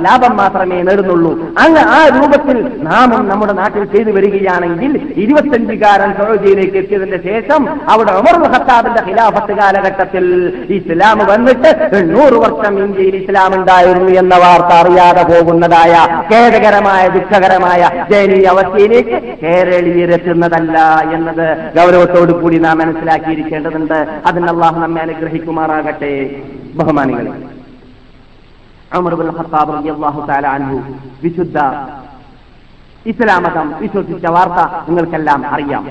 ലാഭം മാത്രമേ നേടുന്നുള്ളൂ. അങ്ങ് ആ രൂപത്തിൽ നാമും നമ്മുടെ നാട്ടിൽ ചെയ്തു വരികയാണെങ്കിൽ ഇരുപത്തഞ്ചുകാരൻ സൗദിയിലേക്ക് എത്തിയതിന്റെ ശേഷം അവിടെ ഉമർ ഖത്താബിന്റെ ഖിലാഫത്ത് കാലഘട്ടത്തിൽ ഇസ്ലാം വന്നിട്ട് എണ്ണൂറ് വർഷം ഇന്ത്യയിൽ ഇസ്ലാം ഉണ്ടായിരുന്നു എന്ന വാർത്ത അറിയാതെ പോകുന്നതായ ഖേദകരമായ ദുഃഖകരമായ ദയനീയ അവസ്ഥയിലേക്ക് കേരളീയരെത്തുന്നതല്ല എന്നത് ഗൗരവത്തോടു കൂടി നാം മനസ്സിലാക്കിയിരിക്കേണ്ടതുണ്ട്. അതിന് അള്ളാഹു നമ്മെ അനുഗ്രഹിക്കുമാറാകട്ടെ. ബഹുമാനികളെ അമർബുൽ റളിയല്ലാഹു തആല അൻഹു വിശുദ്ധ ഇസ്ലാം മതം വിശ്വസിച്ച വാർത്ത നിങ്ങൾക്കെല്ലാം അറിയാം.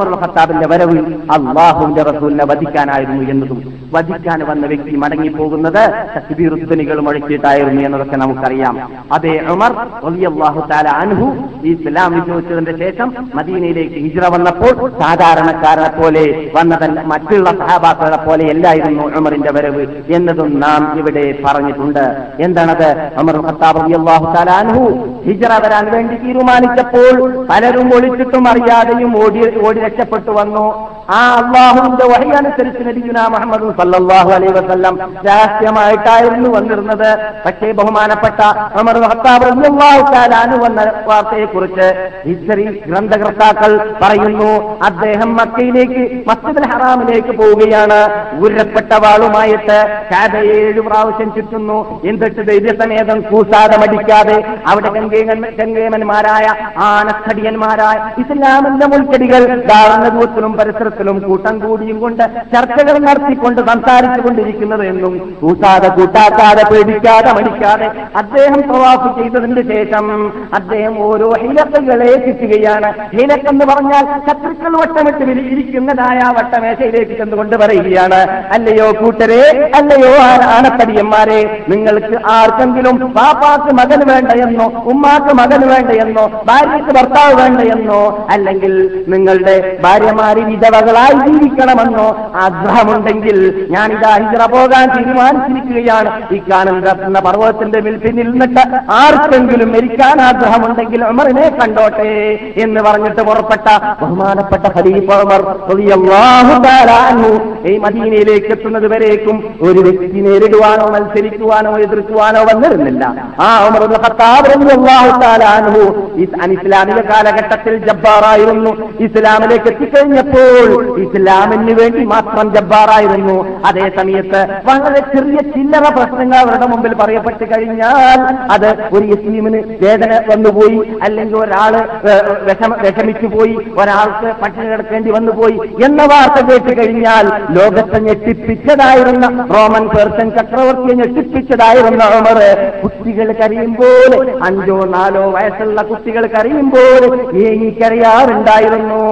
ബിൻ ഖത്താബിന്റെ വരവ് അള്ളാഹുവിന്റെ റസൂലിനെ വധിക്കാനായിരുന്നു എന്നതും വധിക്കാൻ വന്ന വ്യക്തി മടങ്ങിപ്പോകുന്നത് തക്ബീറുദ്ദനികൾ മുഴക്കിയിട്ടായിരുന്നു എന്നതൊക്കെ നമുക്കറിയാം. അതേ ഉമർ അള്ളാഹു താല അൻഹു ഈ ഇസ്ലാം വിശ്വസിച്ചതിന്റെ ശേഷം മദീനയിലേക്ക് ഹിജ്ര വന്നപ്പോൾ സാധാരണക്കാരനെ പോലെ വന്നതല്ല മറ്റുള്ള സഹാബാക്കളെ പോലെ എല്ലായിരുന്നു ഉമറിന്റെ വരവ് എന്നതും നാം ഇവിടെ പറഞ്ഞിട്ടുണ്ട്. എന്താണത്? ഉമർ ഖത്താബ് അള്ളാഹു തആല അൻഹു ഹിജ്ര വരാൻ വേണ്ടി തീരുമാനിച്ചപ്പോൾ പലരും ഒളിച്ചിട്ടും അറിയാതെയും ഓടി ഓടി രക്ഷപ്പെട്ടു വന്നു. ആ അള്ളാഹുവിന്റെ വഴി അനുസരിച്ച് നബിയുന മുഹമ്മദ് സല്ലാഹു അലൈ വസ്ല്ലാം രഹസ്യമായിട്ടായിരുന്നു വന്നിരുന്നത്. പക്ഷേ ബഹുമാനപ്പെട്ട അമർ വന്ന വാർത്തയെക്കുറിച്ച് ഹിസ്റ്ററി ഗ്രന്ഥകർത്താക്കൾ പറയുന്നു അദ്ദേഹം മക്കയിലേക്ക് മസ്ജിദ് ഹറാമിലേക്ക് പോവുകയാണ്. ഉരപ്പെട്ട വാളുമായിട്ട് കാബയെ ഏഴു പ്രാവശ്യം ചുറ്റുന്നു. എന്നിട്ട് ധൈര്യസമേതം കൂസാതെ മടിക്കാതെ അവിടെ ഗംഗേമൻ ഗംഗേമന്മാരായ ആനക്കടിയന്മാരായ ഇസ്ലാമിന്റെ മുൾക്കടികൾ ധാരണ ദൂത്തിലും പരിസരത്തിലും കൂട്ടം കൂടിയും കൊണ്ട് ചർച്ചകൾ നടത്തിക്കൊണ്ട് സംസാരിച്ചു കൊണ്ടിരിക്കുന്നത് എന്നും കൂട്ടാതെ കൂട്ടാക്കാതെ പേടിക്കാതെ മടിക്കാതെ അദ്ദേഹം പ്രവാഫ് ചെയ്തതിന് ശേഷം അദ്ദേഹം ഓരോ ഹിലക്കുകളെ കിട്ടുകയാണ് ഹിലക്കെന്ന് പറഞ്ഞാൽ ശത്രുക്കൾ വട്ടമിട്ട് ഇരിക്കുന്നതായ വട്ടമേശയിലേക്ക് ചെന്നുകൊണ്ട് പറയുകയാണ്. അല്ലയോ കൂട്ടരെ അല്ലയോ ആനത്തടിയന്മാരെ നിങ്ങൾക്ക് ആർക്കെങ്കിലും പാപ്പാക്ക് മകന് വേണ്ട എന്നോ ഉമ്മാക്ക് മകന് വേണ്ട എന്നോ ഭാര്യയ്ക്ക് ഭർത്താവ് വേണ്ടയെന്നോ അല്ലെങ്കിൽ നിങ്ങളുടെ ഭാര്യമാരി വിധവകളായി ജീവിക്കണമെന്നോ ആഗ്രഹമുണ്ടെങ്കിൽ ഞാനിതാ ഹിജറ പോകാൻ തീരുമാനിച്ചിരിക്കുകയാണ്. ഈ കാണുന്ന പർവതത്തിന്റെ മേൽ പിന്നിൽ നിന്നിട്ട് ആർക്കെങ്കിലും മരിക്കാൻ ആഗ്രഹമുണ്ടെങ്കിൽ ഉമറിനെ കണ്ടോട്ടെ എന്ന് പറഞ്ഞിട്ട് പുറപ്പെട്ട ബഹുമാനപ്പെട്ട ഖലീഫ ഉമർ ഈ മദീനയിലേക്ക് എത്തുന്നത് വരേക്കും ഒരു വ്യക്തി നേരിടുവാനോ മത്സരിക്കുവാനോ എതിർക്കുവാനോ വന്നിരുന്നില്ല. ആ അനിസ്ലാമിക കാലഘട്ടത്തിൽ ജബ്ബാറായിരുന്നു. ഇസ്ലാമിലേക്ക് എത്തിക്കഴിഞ്ഞപ്പോൾ ഇസ്ലാമിന് വേണ്ടി മാത്രം ജബ്ബാറായിരുന്നു. അതേ സമയത്ത് വളരെ ചെറിയ ചില്ലറ പ്രശ്നങ്ങൾ അവരുടെ മുമ്പിൽ പറയപ്പെട്ട് കഴിഞ്ഞാൽ അത് ഒരു യസീമിന് വേദന വന്നുപോയി അല്ലെങ്കിൽ ഒരാൾ വിഷമിച്ചു പോയി ഒരാൾക്ക് പട്ടിണി കിടക്കേണ്ടി വന്നുപോയി എന്ന വാർത്ത കേട്ട് കഴിഞ്ഞാൽ ലോകത്തെ ഞെട്ടിപ്പിച്ചതായിരുന്ന റോമൻ പേർഷ്യൻ ചക്രവർത്തിയെ ഞെട്ടിപ്പിച്ചതായിരുന്ന ഉമർ. കുട്ടികൾ കരയുമ്പോൾ അഞ്ചോ നാലോ വയസ്സുള്ള കുട്ടികൾ കരയുമ്പോൾ ഏങ്ങിക്കരയാറുണ്ടായിരുന്നു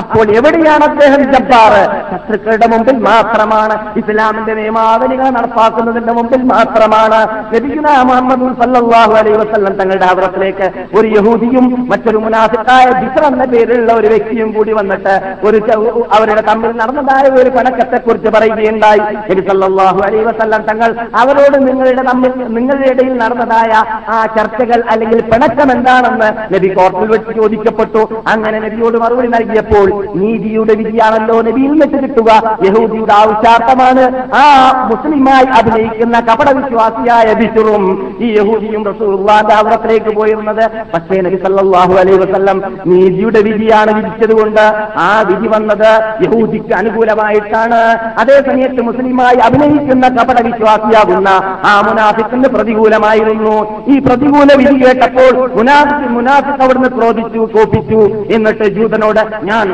അപ്പോൾ എവിടെയാണ് അദ്ദേഹം ജബ്ബാർ? ശത്രുക്കളുടെ മുമ്പിൽ മാത്രമാണ് ഇസ്ലാമിന്റെ നിയമാവലികൾ നടപ്പാക്കുന്നതിന്റെ മുമ്പിൽ മാത്രമാണ്. ലഭിക്കുന്ന മുഹമ്മദ് സല്ലാഹു അലൈ വസ്ല്ലം തങ്ങളുടെ ആവറത്തിലേക്ക് ഒരു യഹൂദിയും മറ്റൊരു മുനാഫിക്കായ ബിസർ എന്ന പേരിലുള്ള ഒരു വ്യക്തിയും കൂടി വന്നിട്ട് ഒരു അവരുടെ തമ്മിൽ നടന്നതായ ഒരു കണക്കത്തെ കുറിച്ച് പറയുകയുണ്ടായി. നബി സല്ലല്ലാഹു അലൈഹി വസല്ലം തങ്ങൾ അവരോട് നിങ്ങളുടെ തമ്മിൽ നിങ്ങളുടെ ഇടയിൽ നടന്നതായ ആ ചർച്ചകൾ അല്ലെങ്കിൽ പിണക്കം എന്താണെന്ന് നബി കോർട്ടിൽ വെച്ച് ചോദിക്കപ്പെട്ടു. അങ്ങനെ നബിയോട് മറുപടി നൽകിയപ്പോൾ നീതിയുടെ വിധിയാണല്ലോ നബിയിൽ വെച്ച് കിട്ടുക. യഹൂദിയുടെ ആവശ്യാർത്ഥമാണ് ആ മുസ്ലിമായി അഭിനയിക്കുന്ന കപട വിശ്വാസിയായ ബിഷുറും ഈ യഹൂദിയും റസൂർവാന്റെ അവിടത്തിലേക്ക് പോയിരുന്നത്. പക്ഷേ നബി സല്ലാഹു അലൈഹി വസ്ല്ലം നീതിയുടെ വിധിയാണ് വിധിച്ചതുകൊണ്ട് ആ വിധി വന്നത് യഹൂദിക്ക് അനുകൂലമായിട്ടാണ്. അതേ സമയത്ത് മുസ്ലിമായി അഭിനയിക്കുന്ന കപട വിശ്വാസിയാകുന്ന ആ മുനാഫിക്കിന് പ്രതികൂലമായിരുന്നു. ഈ പ്രതികൂല വിധി കേട്ടപ്പോൾ മുനാഫിക്ക് മുനാഫിക്ക് അവിടുന്ന് ക്രോധിച്ചു കോപ്പിച്ചു എന്നിട്ട് ജൂതനോട് ഞാൻ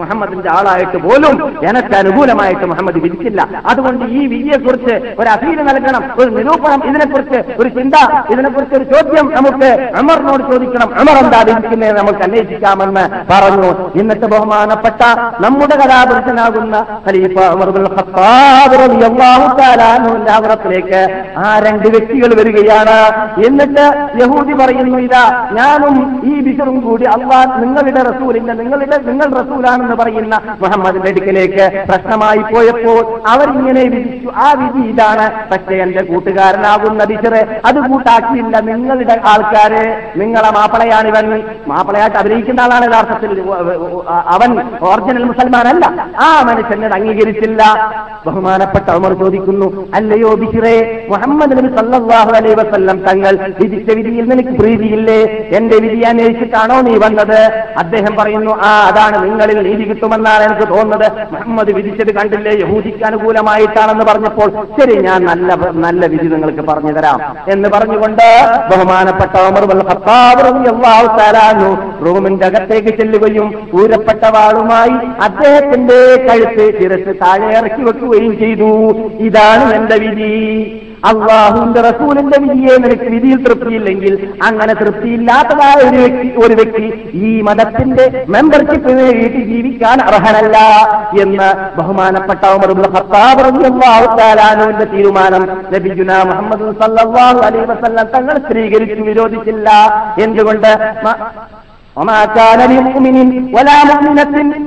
മുഹമ്മദിന്റെ ആളായിട്ട് പോലും എനിക്ക് അനുകൂലമായിട്ട് മുഹമ്മദ് വിധിച്ചില്ല. അതുകൊണ്ട് ഈ വിധിയെക്കുറിച്ച് ഒരു അഫീൽ നൽകണം ഒരു നിരൂപണം ഇതിനെക്കുറിച്ച് ഒരു ചിന്ത ഇതിനെക്കുറിച്ച് ഒരു ചോദ്യം നമുക്ക് അമറിനോട് ചോദിക്കണം. അമർ എന്താ വിധിക്കുന്നത് നമുക്ക് അന്വേഷിക്കാമെന്ന് പറഞ്ഞു. എന്നിട്ട് ബഹുമാനപ്പെട്ട നമ്മുടെ കഥാപുരുഷനാകുന്ന ഹദ്റത്തിലേക്ക് ആ രണ്ട് വ്യക്തികൾ വരികയാണ്. എന്നിട്ട് യഹൂദി പറയുന്നു ഇതാ ഞാനും ഈ ബിഷറും കൂടി അള്ളാ നിങ്ങളുടെ റസൂലിന്റെ നിങ്ങളുടെ നിങ്ങൾ റസൂലാണെന്ന് പറയുന്ന മുഹമ്മദിന്റെ അടുക്കലേക്ക് പ്രശ്നമായി പോയപ്പോൾ അവരിങ്ങനെ വിധിച്ചു. ആ വിധി ഇതാണ്. പക്ഷേ എന്റെ കൂട്ടുകാരനാകുന്ന ബിഷറ് അത് കൂട്ടാക്കിയില്ല. നിങ്ങളുടെ ആൾക്കാര് നിങ്ങളെ മാപ്പിളയാണ് ഇവൻ മാപ്പിളയായിട്ട് അഭിനയിക്കുന്ന ആളാണ് യഥാർത്ഥത്തിൽ അവൻ. ഒറിജിനൽ മുസൽമാനല്ല. ആ മനുഷ്യനെ അംഗീകരിച്ചില്ല ബഹുമാനപ്പെട്ട ഉമർ ചോദിക്കുന്നു അല്ലയോ ബിഷിറേ മുഹമ്മദ് നബി സല്ലാഹു അലൈ വസല്ലം തങ്ങൾ വിധിച്ച വിധിയിൽ നിനക്ക് പ്രീതിയില്ലേ? എന്റെ വിധി അന്വേഷിച്ചിട്ടാണോ നീ വന്നത്? അദ്ദേഹം പറയുന്നു ആ അതാണ് നിങ്ങളിൽ നീതി കിട്ടുമെന്നാണ് എനിക്ക് തോന്നുന്നത്. മുഹമ്മദ് വിധിച്ചത് കണ്ടില്ലേ? യഹൂദിക്ക് അനുകൂലമായിട്ടാണെന്ന് പറഞ്ഞപ്പോൾ ശരി ഞാൻ നല്ല നല്ല വിധി നിങ്ങൾക്ക് പറഞ്ഞു തരാം. എന്ന് പറഞ്ഞുകൊണ്ട് ബഹുമാനപ്പെട്ട ഉമർ റൂമിന്റെ അകത്തേക്ക് ചെല്ലുകയും ഊരപ്പെട്ട വാളുമായി അദ്ദേഹത്തിന്റെ കഴുത്ത് ശിരസ് താഴെ ഇറക്കി വെക്കുകയും ചെയ്തു. ഇതാണ് എന്റെ വിധി. അള്ളാഹുവിന്റെ റസൂലിന്റെ വിധിയെ നിനക്ക് വിധിയിൽ തൃപ്തിയില്ലെങ്കിൽ അങ്ങനെ തൃപ്തിയില്ലാത്തതായ ഒരു വ്യക്തി ഒരു വ്യക്തി ഈ മതത്തിന്റെ മെമ്പർഷിപ്പിന് വേണ്ടി ജീവിക്കാൻ അർഹനല്ല എന്ന് ബഹുമാനപ്പെട്ട ഉമർ ഇബ്നു ഖത്താബ് റളിയല്ലാഹു തആല അൻഹുവിന്റെ തീരുമാനം ലഭിക്കുന്ന മുഹമ്മദ് സല്ലാഹു അലൈഹി വസല്ലം തങ്ങൾ സ്ത്രീകരിച്ചു വിരോധിച്ചില്ല. എന്തുകൊണ്ട്?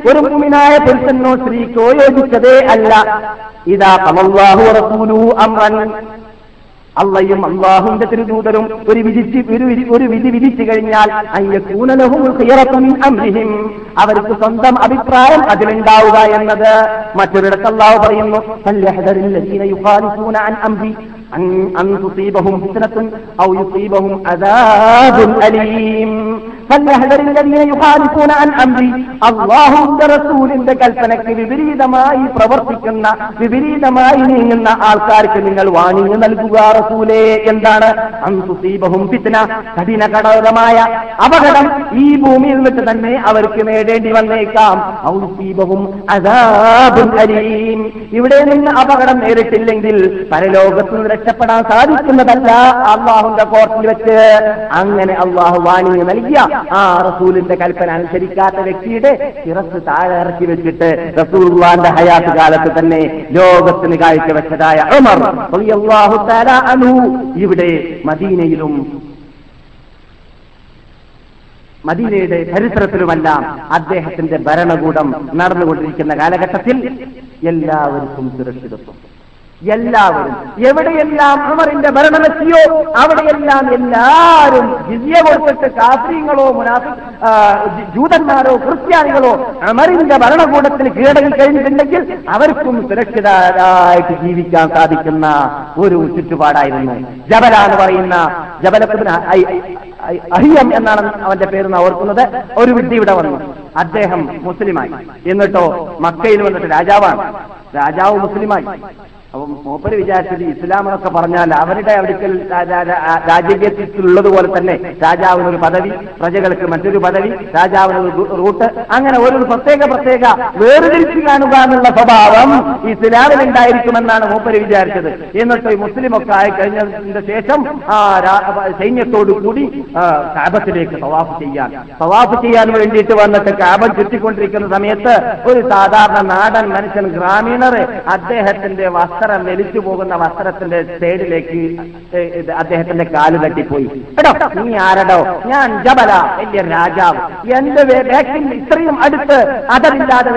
ഒരു മുമിനായ പുരുഷനോ സ്ത്രീക്കോ യോജിച്ചതേ അല്ല. ഇതാ കമല്ലാഹു റസൂലു അമ്രൻ അള്ളയും അള്ളാഹുന്റെ തിരുദൂതരും ഒരു വിധിച്ച് ഒരു വിധി വിധിച്ചു കഴിഞ്ഞാൽ അമ്രിഹിം അവർക്ക് സ്വന്തം അഭിപ്രായം അതിലുണ്ടാവുക എന്നത് മറ്റൊരിടത്ത് അള്ളാഹു പറയുന്നു അള്ളാഹുവിന്റെ റസൂലിന്റെ കൽപ്പനയ്ക്ക് വിപരീതമായി പ്രവർത്തിക്കുന്ന വിപരീതമായി നീങ്ങുന്ന ആൾക്കാർക്ക് നിങ്ങൾ വാണിംഗ് നൽകുക റസൂലേ. എന്താണ്? അന്തുസീബഹും ഫിത്ന കഠിന ഘടകമായ അപകടം ഈ ഭൂമിയിൽ വെച്ച് തന്നെ അവർക്ക് നേടേണ്ടി വന്നേക്കാം. ഔസീബഹും അദാബുൻ അലീം. ഇവിടെ നിന്ന് അപകടം നേരിട്ടില്ലെങ്കിൽ പരലോകത്ത് നിന്ന് രക്ഷപ്പെടാൻ സാധിക്കുന്നതല്ല അള്ളാഹുന്റെ കോർട്ടിൽ വെച്ച്. അങ്ങനെ അള്ളാഹു വാണി നൽകിയ ആ റസൂലിന്റെ കൽപ്പന അനുസരിക്കാത്ത വ്യക്തിയുടെ ചിറസ് താഴെ ഇറക്കി വെച്ചിട്ട് റസൂൽവാന്റെ ഹയാത്ത് കാലത്ത് തന്നെ ലോകത്തിന് കാഴ്ചവെച്ചതായ അമർ ഇവിടെ മദീനയിലും മദീനയുടെ ചരിത്രത്തിലുമെല്ലാം അദ്ദേഹത്തിന്റെ ഭരണകൂടം നടന്നുകൊണ്ടിരിക്കുന്ന കാലഘട്ടത്തിൽ എല്ലാവർക്കും സുരക്ഷിതത്വം. എല്ലാവരും എവിടെയെല്ലാം ഉമറിന്റെ ഭരണമെത്തിയോ അവിടെയെല്ലാം എല്ലാവരും ജിജിയ കൊടുത്തിട്ട് കാസ്ത്രീങ്ങളോ ജൂതന്മാരോ ക്രിസ്ത്യാനികളോ ഉമറിന്റെ ഭരണകൂടത്തിൽ കീഴടങ്ങി കഴിഞ്ഞിട്ടുണ്ടെങ്കിൽ അവർക്കും സുരക്ഷിതരായിട്ട് ജീവിക്കാൻ സാധിക്കുന്ന ഒരു ചുറ്റുപാടായിരുന്നു. ജബല എന്ന് പറയുന്ന ജബലത്തിന് അഹിയം എന്നാണ് അവന്റെ പേര് ഓർക്കുന്നത്. ഒരു വിഡ്ഢി ഇവിടെ വന്നു. അദ്ദേഹം മുസ്ലിമായി. എന്നിട്ടോ മക്കയിൽ വന്നിട്ട് രാജാവാണ്. രാജാവ് മുസ്ലിമായി. അപ്പം മൂപ്പര് വിചാരിച്ചത് ഇസ്ലാം എന്നൊക്കെ പറഞ്ഞാൽ അവരുടെ അടുക്കൽ രാജ്യത്തിലുള്ളതുപോലെ തന്നെ രാജാവിനൊരു പദവി പ്രജകൾക്ക് മറ്റൊരു പദവി രാജാവിനൊരു റൂട്ട് അങ്ങനെ ഓരോ പ്രത്യേക പ്രത്യേക വേർതിരിച്ചു കാണുക എന്നുള്ള സ്വഭാവം ഇസ്ലാമിൽ ഉണ്ടായിരിക്കുമെന്നാണ് മൂപ്പര് വിചാരിച്ചത്. എന്നിട്ട് ഈ മുസ്ലിം ഒക്കെ ആയി കഴിഞ്ഞതിന്റെ ശേഷം ആ സൈന്യത്തോടു കൂടി കാബത്തിലേക്ക് സവാഫ് ചെയ്യാൻ. സവാഫ് ചെയ്യാൻ വേണ്ടിയിട്ട് വന്നിട്ട് കാബം ചുറ്റിക്കൊണ്ടിരിക്കുന്ന സമയത്ത് ഒരു സാധാരണ നാടൻ മനുഷ്യൻ ഗ്രാമീണർ അദ്ദേഹത്തിന്റെ വസ്ത്രം വലിച്ചു പോകുന്ന വസ്ത്രത്തിന്റെ സൈഡിലേക്ക് അദ്ദേഹത്തിന്റെ കാൽ തട്ടിപ്പോയി. എടോ നീ ആരടോ? ഞാൻ ജബല വലിയ രാജാവ്. എന്റെ വേ- ഇത്രയും അടുത്ത് അതറില്ലാതെ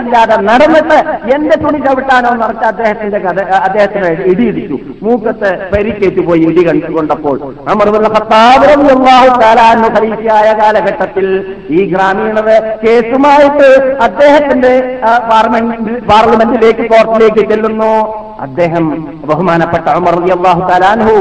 ഇല്ലാതെ നടന്നിട്ട് എന്റെ തുണി ചവിട്ടാനോ പറഞ്ഞ അദ്ദേഹത്തിന്റെ കഥ അദ്ദേഹത്തിന് ഇടിയിടിച്ചു. മൂക്കത്ത് പരിക്കേറ്റ് പോയി ഇടി കണ്ടു കൊണ്ടപ്പോൾ അമർന്നുള്ള ഖത്താബ് ഖലീഫയായ കാലഘട്ടത്തിൽ ഈ ഗ്രാമീണർ കേസുമായിട്ട് അദ്ദേഹത്തിന്റെ പാർലമെന്റിലേക്ക് കോർട്ടിലേക്ക് ചെല്ലുന്നു. അദ്ദേഹം ബഹുമാനപ്പെട്ട ഉമർ അള്ളാഹു താലാൻഹു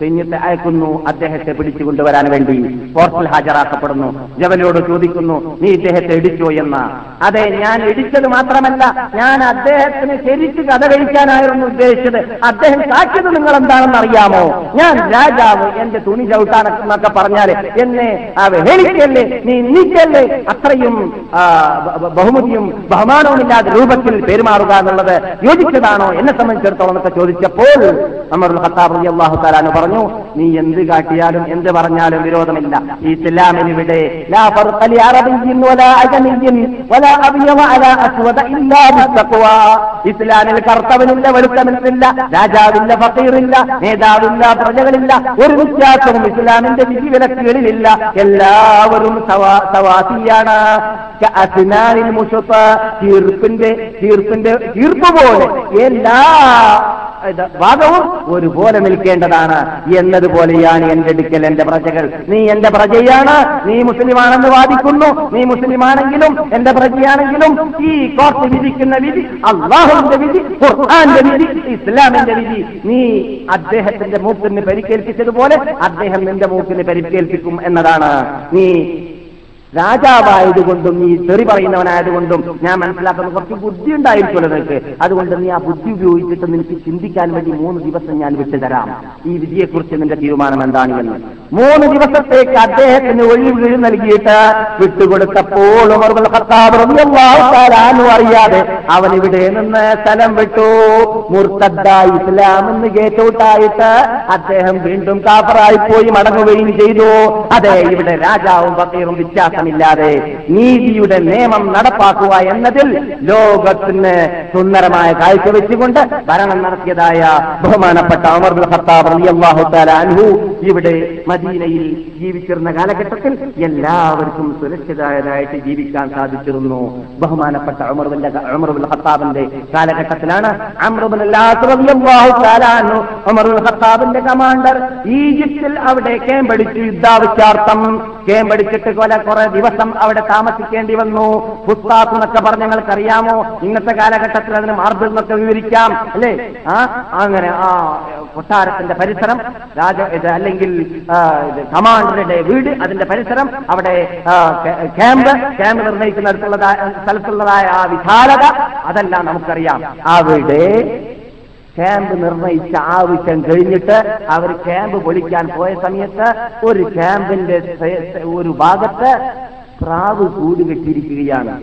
സൈന്യത്തെ അയക്കുന്നു. അദ്ദേഹത്തെ പിടിച്ചുകൊണ്ടുവരാൻ വേണ്ടി കോർട്ടിൽ ഹാജരാക്കപ്പെടുന്നു. ജവനോട് ചോദിക്കുന്നു നീ ഇദ്ദേഹത്തെ ഇടിച്ചോ എന്ന്? അതെ ഞാൻ ഇടിച്ചത് മാത്രമല്ല ഞാൻ അദ്ദേഹത്തിന് ശരിക്ക് കഥ കഴിക്കാനായിരുന്നു ഉദ്ദേശിച്ചത്. അദ്ദേഹം സാക്ഷ്യത് നിങ്ങൾ എന്താണെന്ന് അറിയാമോ? ഞാൻ രാജാവ് എന്റെ തുണി ചവിട്ടാനൊക്കെ പറഞ്ഞാൽ എന്നെ അവഹേളിക്കല്ലേ നീ നീക്കല്ലേ? അത്രയും ബഹുമതിയും ബഹുമാനവും ഇല്ലാത്ത രൂപത്തിൽ പെരുമാറുക എന്നുള്ളത് യോജിച്ചതാണോ? എന്നെ സംബന്ധിച്ചിടത്തോളം എന്നൊക്കെ ചോദിച്ചപ്പോൾ നമ്മൾ ഖത്താബ് അള്ളാഹു താലാന്ന് പറഞ്ഞു പറഞ്ഞു നീ എന്ത് കാട്ടിയാലും എന്ത് പറഞ്ഞാലും വിരോധമില്ല. ഇസ്ലാമിന് ഇവിടെ ലാ ഫർഖ ലി അറബിയ്യിൻ വലാ അജമിയ്യിൻ വലാ അബിയവ അലാ അസ്വദ ഇല്ലാ ബിത്തഖ്വ ഇസ്ലാമിൽ കർത്തവനില്ല വെളുത്തവനില്ല രാജാവില്ല ഫക്കീറില്ല നേതാവില്ല പ്രജകളില്ല ഒരു വ്യത്യാസവും ഇസ്ലാമിന്റെ വിധിവിലക്കുകളിലില്ല. എല്ലാവരും സവാ- സവാസിയാണ്. തീർപ്പിന്റെ തീർപ്പിന്റെ തീർപ്പ് പോലെ എല്ലാ വാദവും ഒരുപോലെ നിൽക്കേണ്ടതാണ്. എന്നതുപോലെയാണ് എന്റെ അടുക്കൽ എന്റെ പ്രജകൾ. നീ എന്റെ പ്രജയാണ്. നീ മുസ്ലിമാണെന്ന് വാദിക്കുന്നു. നീ മുസ്ലിമാണെങ്കിലും എന്റെ പ്രജയാണെങ്കിലും ഈ കോർട്ട് വിധിക്കുന്ന വിധി അള്ളാഹുവിന്റെ വിധി ഖുർആാന്റെ വിധി ഇസ്ലാമിന്റെ വിധി നീ അദ്ദേഹത്തിന്റെ മൂക്കിന് പരിക്കേൽപ്പിച്ചതുപോലെ അദ്ദേഹം നിന്റെ മൂക്കിന് പരിക്കേൽപ്പിക്കും എന്നതാണ്. നീ രാജാവായതുകൊണ്ടും നീ തെറി പറയുന്നവനായതുകൊണ്ടും ഞാൻ മനസ്സിലാക്കുന്ന കുറച്ച് ബുദ്ധി ഉണ്ടായിരിക്കുമല്ലോ നിനക്ക്. അതുകൊണ്ട് നീ ആ ബുദ്ധി ഉപയോഗിച്ചിട്ട് നിനക്ക് ചിന്തിക്കാൻ വേണ്ടി മൂന്ന് ദിവസം ഞാൻ വിട്ടുതരാം. ഈ വിധിയെക്കുറിച്ച് നിന്റെ തീരുമാനം എന്താണ് എന്ന്? മൂന്ന് ദിവസത്തേക്ക് അദ്ദേഹത്തിന് ഒഴിവ് നൽകിയിട്ട് വിട്ടുകൊടുത്തപ്പോൾ അറിയാതെ അവൻ ഇവിടെ നിന്ന് സ്ഥലം വിട്ടു. മുർത്തദ്ദായി ഇസ്ലാമെന്ന് കേട്ടോട്ടായിട്ട് അദ്ദേഹം വീണ്ടും കാഫറായി പോയി മടങ്ങുകയും ചെയ്തു. അതെ ഇവിടെ രാജാവും പത്തീറും വ്യത്യാസമില്ലാതെ നീതിയുടെ നിയമം നടപ്പാക്കുക എന്നതിൽ ലോകത്തിന് സുന്ദരമായ കാഴ്ച വെച്ചുകൊണ്ട് ഭരണം നടത്തിയതായ ബഹുമാനപ്പെട്ട അമർ ഖത്താബ് ഇവിടെ മദീനയിൽ ജീവിച്ചിരുന്ന കാലഘട്ടത്തിൽ എല്ലാവർക്കും സുരക്ഷിതരായിട്ട് ജീവിക്കാൻ സാധിച്ചിരുന്നു. ബഹുമാനപ്പെട്ട ഉമർ ബിൻ ഹത്താബിന്റെ കാലഘട്ടത്തിലാണ് അംർ ഹത്താബിന്റെ കമാൻഡർ ഈജിപ്തിൽ അവിടെ കേമ്പടിച്ചു യുദ്ധാവശ്യാർത്ഥം കേമ്പടിച്ചിട്ട് കൊല കുറെ ദിവസം അവിടെ താമസിക്കേണ്ടി വന്നു. ഫുസ്താസ് എന്നൊക്കെ പറഞ്ഞ ഞങ്ങൾക്കറിയാമോ ഇന്നത്തെ കാലഘട്ടത്തിൽ അതിന് മാർബിൾ എന്നൊക്കെ വിവരിക്കാം അല്ലേ? ആ അങ്ങനെ ആ കൊട്ടാരത്തിന്റെ പരിസരം രാജ അല്ലെങ്കിൽ കമാൻഡറുടെ വീട് അതിന്റെ പരിസരം അവിടെ ക്യാമ്പ് ക്യാമ്പ് നിർണയിക്കുന്നിടത്തുള്ളതായ സ്ഥലത്തുള്ളതായ ആ വിശാലത അതെല്ലാം നമുക്കറിയാം. അവിടെ ക്യാമ്പ് നിർണയിച്ച ആവശ്യം കഴിഞ്ഞിട്ട് അവർ ക്യാമ്പ് പൊളിക്കാൻ പോയ സമയത്ത് ഒരു ക്യാമ്പിന്റെ ഒരു ഭാഗത്ത് പ്രാവ് കൂടുകെട്ടിരിക്കുകയാണ്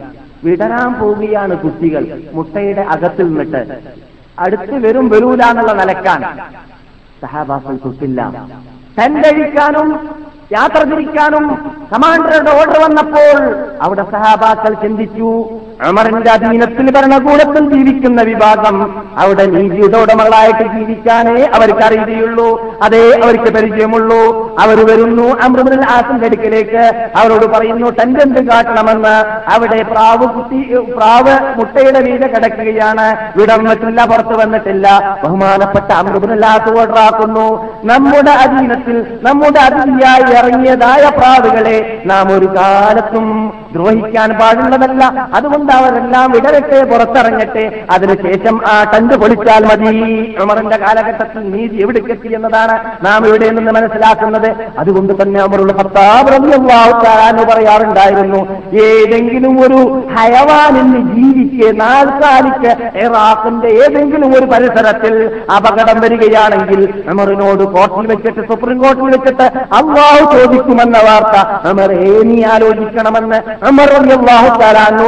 വിടരാൻ പോവുകയാണ് കുട്ടികൾ മുട്ടയുടെ അകത്തിൽ നിന്നിട്ട്. അടുത്ത് വരും വരൂല എന്നുള്ള നിലക്കാണ് സഹാബാക്കൾ തൊട്ടില്ല. തണ്ടഴിക്കാനും യാത്ര തിരിക്കാനും കമാൻഡറുടെ ഓർഡർ വന്നപ്പോൾ അവിടെ സഹാബാക്കൾ ചിന്തിച്ചു അമറിന്റെ അധീനത്തിൽ ഭരണകൂടത്തിൽ ജീവിക്കുന്ന വിഭാഗം അവിടെ നീതിയുടെ ഉടമകളായിട്ട് ജീവിക്കാനേ അവർക്ക് അറിയുകയുള്ളൂ. അതേ അവർക്ക് പരിചയമുള്ളൂ. അവർ വരുന്നു അമൃതൽ ആസിന്റെ അടുക്കലേക്ക്. അവരോട് പറയുന്നു ടെൻഡന്റ് കാട്ടണമെന്ന്? അവിടെ പ്രാവ് കുത്തി പ്രാവ് മുട്ടയുടെ വീട് കിടക്കുകയാണ്. വിടന്നിട്ടില്ല പുറത്തു വന്നിട്ടില്ല. ബഹുമാനപ്പെട്ട അമൃതൽ ആസ് ഓർഡറാക്കുന്നു. നമ്മുടെ അധീനത്തിൽ നമ്മുടെ അതിഥിയായി ഇറങ്ങിയതായ പ്രാവുകളെ നാം ഒരു കാലത്തും ദ്രോഹിക്കാൻ പാടുള്ളതല്ല. അതുകൊണ്ട് അവരെല്ലാം വിടരട്ടെ പുറത്തിറങ്ങട്ടെ. അതിനുശേഷം ആ കണ്ടു പൊളിച്ചാൽ മതി. ഉമറിന്റെ കാലഘട്ടത്തിൽ നീതി എവിടേക്കെത്തി എന്നതാണ് നാം ഇവിടെ നിന്ന് മനസ്സിലാക്കുന്നത്. അതുകൊണ്ട് തന്നെ അമറുള്ള ഭർത്താവ് പറയാറുണ്ടായിരുന്നു ഏതെങ്കിലും ഒരു ഹയവാനിന് ജീവിക്ക് നാൽക്കാലിക്ക് ഇറാഖിന്റെ ഏതെങ്കിലും ഒരു പരിസരത്തിൽ അപകടം വരികയാണെങ്കിൽ അമറിനോട് കോർട്ടിൽ വെച്ചിട്ട് സുപ്രീം കോർട്ടിൽ വെച്ചിട്ട് അള്ളാഹു ചോദിക്കുമെന്ന വാർത്ത അമർ ഏനി ആലോചിക്കണമെന്ന് അമർ അള്ളാഹു താലാന്നു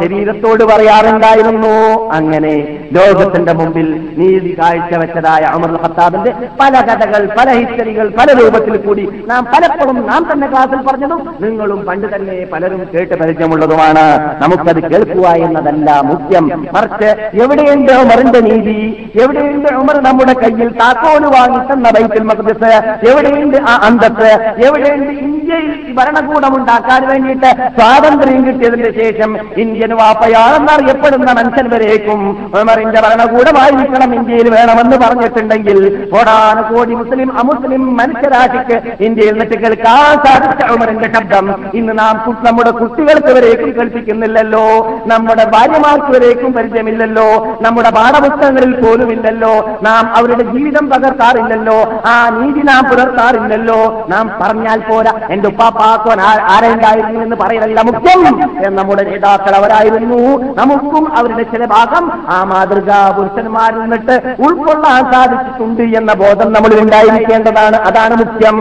ശരീരത്തോട് പറയാറുണ്ടായിരുന്നു. അങ്ങനെ ലോകത്തിന്റെ മുമ്പിൽ നീതി കാഴ്ചവെച്ചതായ അമർ ഖത്താബിന്റെ പല കഥകൾ പല ഹിസ്റ്ററികൾ പല രൂപത്തിൽ കൂടി നാം പലപ്പോഴും നാം തന്നെ ക്ലാസ്സിൽ പറഞ്ഞതും നിങ്ങളും പണ്ട് തന്നെ പലരും കേട്ട് പരിചയമുള്ളതുമാണ്. നമുക്കത് കേൾക്കുക എന്നതല്ല മുഖ്യം. മറിച്ച് എവിടെയുണ്ട് ഉമറിന്റെ നീതി? എവിടെയുണ്ട് ഉമർ നമ്മുടെ കയ്യിൽ താക്കോൽ വാങ്ങി തന്ന ബൈത്തുൽ മഖ്ദിസ്? എവിടെയുണ്ട് ആ അന്തസ് എവിടെയുണ്ട് ഇന്ത്യയിൽ ഭരണകൂടം ഉണ്ടാക്കാൻ വേണ്ടിയിട്ട് സ്വാതന്ത്ര്യം കിട്ടിയതിന് ശേഷം ഇന്ത്യൻ വാപ്പയാണെന്ന് അറിയപ്പെടുന്ന മനുഷ്യൻ വരേക്കും. ഉമറിന്റെ ഭരണകൂടമായിരിക്കണം ഇന്ത്യയിൽ വേണമെന്ന് പറഞ്ഞിട്ടുണ്ടെങ്കിൽ കോടാന കോടി മുസ്ലിം അമുസ്ലിം മനുഷ്യരാശിക്ക് ഇന്ത്യയിൽ നിന്നിട്ട് കേൾക്കാൻ സാധിച്ച ഉമറിന്റെ ശബ്ദം ഇന്ന് നാം നമ്മുടെ കുട്ടികൾക്ക് വരേക്കും കേൾപ്പിക്കുന്നില്ലല്ലോ. നമ്മുടെ ഭാര്യമാർക്ക് വരേക്കും പരിചയമില്ലല്ലോ. നമ്മുടെ പാഠപുസ്തകങ്ങളിൽ പോലും ഇല്ലല്ലോ നാം അവരുടെ ജീവിതം പകർത്താറില്ലല്ലോ ആ നീതി നാം പുലർത്താറില്ലല്ലോ. നാം പറഞ്ഞാൽ പോരാ. എന്റെ ഉപ്പാപ്പാക്കോൻ ആരുണ്ടായിരുന്നു എന്ന് പറയലല്ല മുഖ്യം നമ്മുടെ നേതാക്കൾ അവരായിരുന്നു. നമുക്കും അവരുടെ ചില ഭാഗം ആ മാതൃകാ പുരുഷന്മാരിൽ നിന്നിട്ട് ഉൾക്കൊള്ളാൻ സാധിച്ചിട്ടുണ്ട് എന്ന ബോധം നമ്മൾ ഉണ്ടായിരിക്കേണ്ടതാണ്. അതാണ് മുഖ്യം.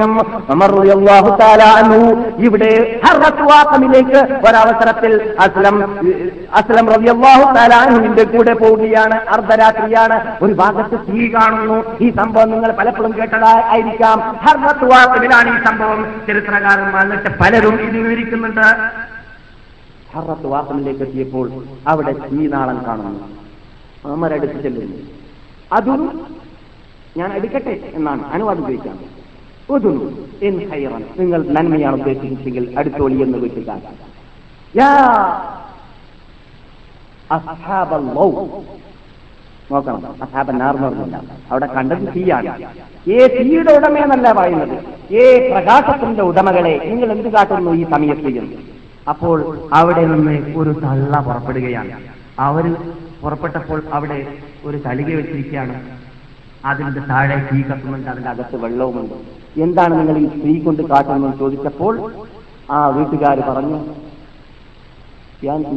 ഇവിടെ ഹർവാസമിലേക്ക് ഒരവസരത്തിൽ അസ്ലം അസ്ലം റളിയല്ലാഹു താലാഹുവിന്റെ കൂടെ പോവുകയാണ്. അർദ്ധരാത്രിയാണ്. ഒരു ഭാഗത്ത് തീ കാണുന്നു. ഈ സംഭവം നിങ്ങൾ പലപ്പോഴും കേട്ടതായിരിക്കാം ഹർറത്വാക്കമിലാണ് ഈ സംഭവം. ചരിത്രകാരന്മാർ എന്നിട്ട് പലരും ഇത് വിവരിക്കുന്നുണ്ട്. ഹറത്ത് വാസമിലേക്ക് എത്തിയപ്പോൾ അവിടെ തീനാളം കാണുന്നു. അമർ അടുത്ത് ചെല്ലുന്നു. അതും ഞാൻ എടുക്കട്ടെ എന്നാണ് അനുവാദം ചോദിക്കാം ഒതുന്നു എൻ ഖൈറൻ നിങ്ങൾ നന്മയാണ് ഉദ്ദേശിച്ചെങ്കിൽ അടുത്തോളി എന്ന് വീട്ടുകാർ നോക്കണം അസാബൻ നാർന്നില്ല അവിടെ കണ്ടത് തീയാണ്. ഏ തീയുടെ ഉടമയെന്നല്ല പറയുന്നത്. ഏ പ്രകാശത്തിന്റെ ഉടമകളെ നിങ്ങൾ എന്ത് കാട്ടുന്നു ഈ സമയത്ത് അപ്പോൾ അവിടെ നിന്ന് ഒരു തള്ള പുറപ്പെടുകയാണ്. അവർ പുറപ്പെട്ടപ്പോൾ അവിടെ ഒരു തളിക വെച്ചിരിക്കുകയാണ്. അതിന്റെ താഴെ തീ കത്തുന്നുണ്ട് അതിന്റെ അകത്ത് വെള്ളവുമുണ്ട്. എന്താണ് നിങ്ങൾ ഈ സ്ത്രീ കൊണ്ട് കാട്ടുന്നതെന്ന് ചോദിച്ചപ്പോൾ ആ വീട്ടുകാർ പറഞ്ഞു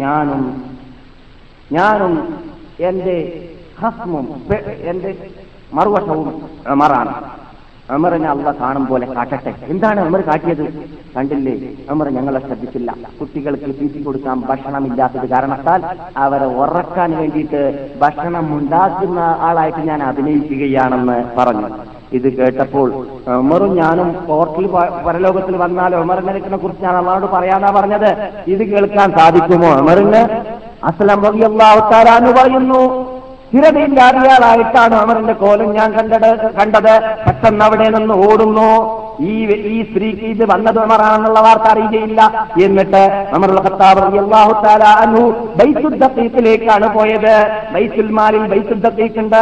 ഞാനും ഞാനും എന്റെ ഹസ്മും എന്റെ മറുവശവും അമറാണ് അമറിനെ അള്ള കാണും പോലെ കാട്ടട്ടെ. എന്താണ് അമർ കാട്ടിയത്? കണ്ടില്ലേ? അമർ ഞങ്ങളെ ശ്രദ്ധിച്ചില്ല. കുട്ടികൾക്ക് തീറ്റി കൊടുക്കാൻ ഭക്ഷണമില്ലാത്തത് കാരണത്താൽ അവരെ ഉറക്കാൻ വേണ്ടിയിട്ട് ഭക്ഷണം ഉണ്ടാക്കുന്ന ആളായിട്ട് ഞാൻ അഭിനയിക്കുകയാണെന്ന് പറഞ്ഞു. ഇത് കേട്ടപ്പോൾ ഉമറും ഞാനും പോർട്ടിൽ പരലോകത്തിൽ വന്നാൽ നിലക്കിനെ കുറിച്ച് ഞാൻ അള്ളാഹോട് പറയാനാ പറഞ്ഞത്? ഇത് കേൾക്കാൻ സാധിക്കുമോ ഉമറിന് അസ്ലം തആല എന്ന് പറയുന്നു സ്ഥിരതയില്ലാതെയാളായിട്ടാണ് അമറിന്റെ കോലം ഞാൻ കണ്ടത് കണ്ടത്. പെട്ടെന്ന് അവിടെ നിന്ന് ഓടുന്നു. ഈ ഈ സ്ത്രീക്ക് ഇത് വന്നത് ഉമറാണെന്നുള്ള വാർത്ത അറിയുകയില്ല. എന്നിട്ട് ഉമറുൽ ഖത്താബ് റളിയല്ലാഹു തആല അൻഹു ദഖീഖിലേക്കാണ് പോയത്. ബൈത്തുൽ മാലിൽ ബൈത്തുൽ ദഖീഖ് ഉണ്ട്.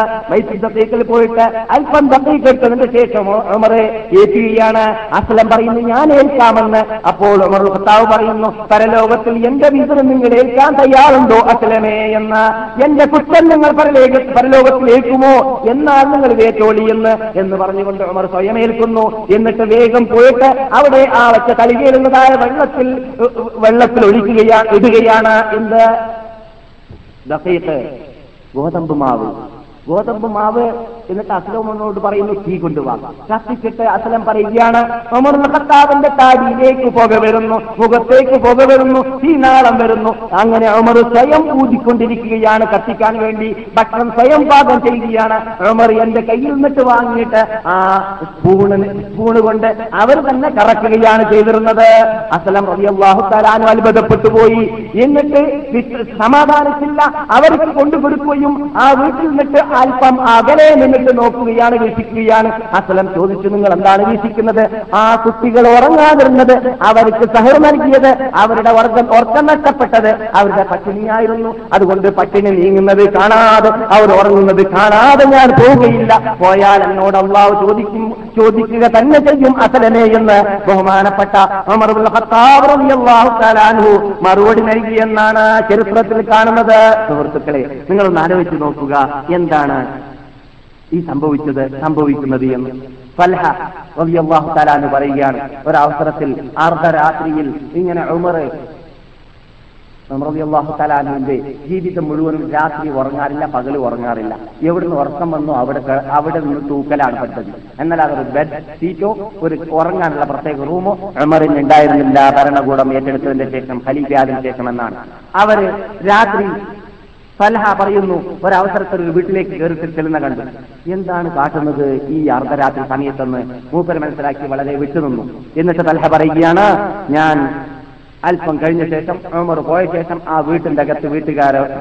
ദഖീഖിൽ പോയിട്ട് അല്പം ദഖീഖ് ശേഷം ഉമർ ഏറ്റുകയാണ് അസ്ലം പറയുന്നു ഞാൻ ഏൽക്കാമെന്ന്. അപ്പോൾ ഉമറുൽ ഖത്താബ് പറയുന്നു പരലോകത്തിൽ എന്റെ വിതരം നിങ്ങൾ ഏൽക്കാൻ തയ്യാറുണ്ടോ അസ്ലമേ? എന്ന്. എന്റെ കുറ്റം നിങ്ങൾ പരലോക പരലോകത്തിൽ ഏൽക്കുമോ എന്നാൽ നിങ്ങൾ വേറ്റോളി എന്ന് എന്ന് പറഞ്ഞുകൊണ്ട് ഉമർ സ്വയം ഏൽക്കുന്നു എന്നിട്ട് വേഗം പോയിട്ട് അവിടെ ആ വച്ച തളികയിലുള്ളതായ വെള്ളത്തിൽ വെള്ളത്തിൽ ഒഴിക്കുകയാണ് ഇടുകയാണ് എന്ത്? ഗോതമ്പ് മാവ്. ഗോതമ്പ് മാവ് എന്നിട്ട് അസ്ലമോനോട് പറയുന്നു തീ കൊണ്ടുപോകാം കത്തിച്ചിട്ട് അസലം പറയുകയാണ് ഉമറുൽ ഖത്താബിന്റെ താടിയിലേക്ക് പുക വരുന്നു മുഖത്തേക്ക് പുക വരുന്നു തീ നാളം വരുന്നു. അങ്ങനെ ഉമർ സ്വയം ഊതിക്കൊണ്ടിരിക്കുകയാണ് കത്തിക്കാൻ വേണ്ടി ഭക്ഷണം സ്വയം പാകം ചെയ്യുകയാണ്. ഉമർ എന്റെ കയ്യിൽ നിന്നിട്ട് വാങ്ങിയിട്ട് ആ സ്പൂണിന് സ്പൂണ് കൊണ്ട് അവർ തന്നെ കറക്കുകയാണ് ചെയ്തിരുന്നത്. അസലം റളിയല്ലാഹു തആലാനു അത്ഭുതപ്പെട്ടു പോയി. എന്നിട്ട് സമാധാനത്തില്ല. അവർക്ക് കൊണ്ടുകൊടുക്കുകയും ആ വീട്ടിൽ നിന്നിട്ട് അല്പം അകലെ നിന്നിട്ട് നോക്കുകയാണ് വീക്ഷിക്കുകയാണ്. അസലം ചോദിച്ചു നിങ്ങൾ എന്താണ് വീക്ഷിക്കുന്നത്? ആ കുട്ടികൾ ഉറങ്ങാതിരുന്നത് അവർക്ക് സഹർ നൽകിയത് അവരുടെ വർഗം ഉറക്കം നഷ്ടപ്പെട്ടത് അവരുടെ പട്ടിണിയായിരുന്നു അതുകൊണ്ട് പട്ടിണി നീങ്ങുന്നത് കാണാതെ അവർ ഉറങ്ങുന്നത് കാണാതെ ഞാൻ പോവുകയില്ല. പോയാൽ എന്നോട് അള്ളാവ് ചോദിക്കും ചോദിക്കുക തന്നെ ചെയ്യും അസലനെ എന്ന്. ബഹുമാനപ്പെട്ട മറുപടി നൽകിയെന്നാണ് ചരിത്രത്തിൽ കാണുന്നത്. സുഹൃത്തുക്കളെ നിങ്ങളൊന്ന് ആലോചിച്ച് നോക്കുക. എന്താണ് ഈ സംഭവിച്ചത് സംഭവിക്കുന്നത് എന്ന്. ഫൽഹ റളിയല്ലാഹു തആല എന്ന് പറയുകയാണ് ഒരവസരത്തിൽ അർദ്ധരാത്രിയിൽ ഇങ്ങനെ ഉമർ റളിയല്ലാഹു തലാനുവിന്റെ ജീവിതം മുഴുവനും രാത്രി ഉറങ്ങാറില്ല പകൽ ഉറങ്ങാറില്ല. എവിടുന്ന് ഉറക്കം വന്നോ അവിടെ അവിടെ നിന്ന് തൂക്കലാണ് പെട്ടത് എന്നാൽ അതൊരു ബെഡ് സീറ്റോ ഒരു ഉറങ്ങാനുള്ള പ്രത്യേക റൂമോ അമറിന് ഉണ്ടായിരുന്നില്ല. ഭരണകൂടം ഏറ്റെടുത്തതിന്റെ ശേഷം ഫലിക്കാതിന് ശേഷം എന്നാണ്. അവർ രാത്രി സലഹ പറയുന്നു ഒരവസരത്തിൽ ഒരു വീട്ടിലേക്ക് കയറി ചെല്ലുന്ന കണ്ടു. എന്താണ് കാട്ടുന്നത്? ഈ അർദ്ധരാത്രി സമയത്തെന്ന് മൂപ്പര് മനസ്സിലാക്കി വളരെ വിട്ടുനിന്നു. എന്നിട്ട് സലഹ പറയുകയാണ് ഞാൻ അല്പം കഴിഞ്ഞ ശേഷം ഉമർ പോയ ശേഷം ആ വീട്ടിന്റെ അകത്ത് വീട്ടുകാരോട്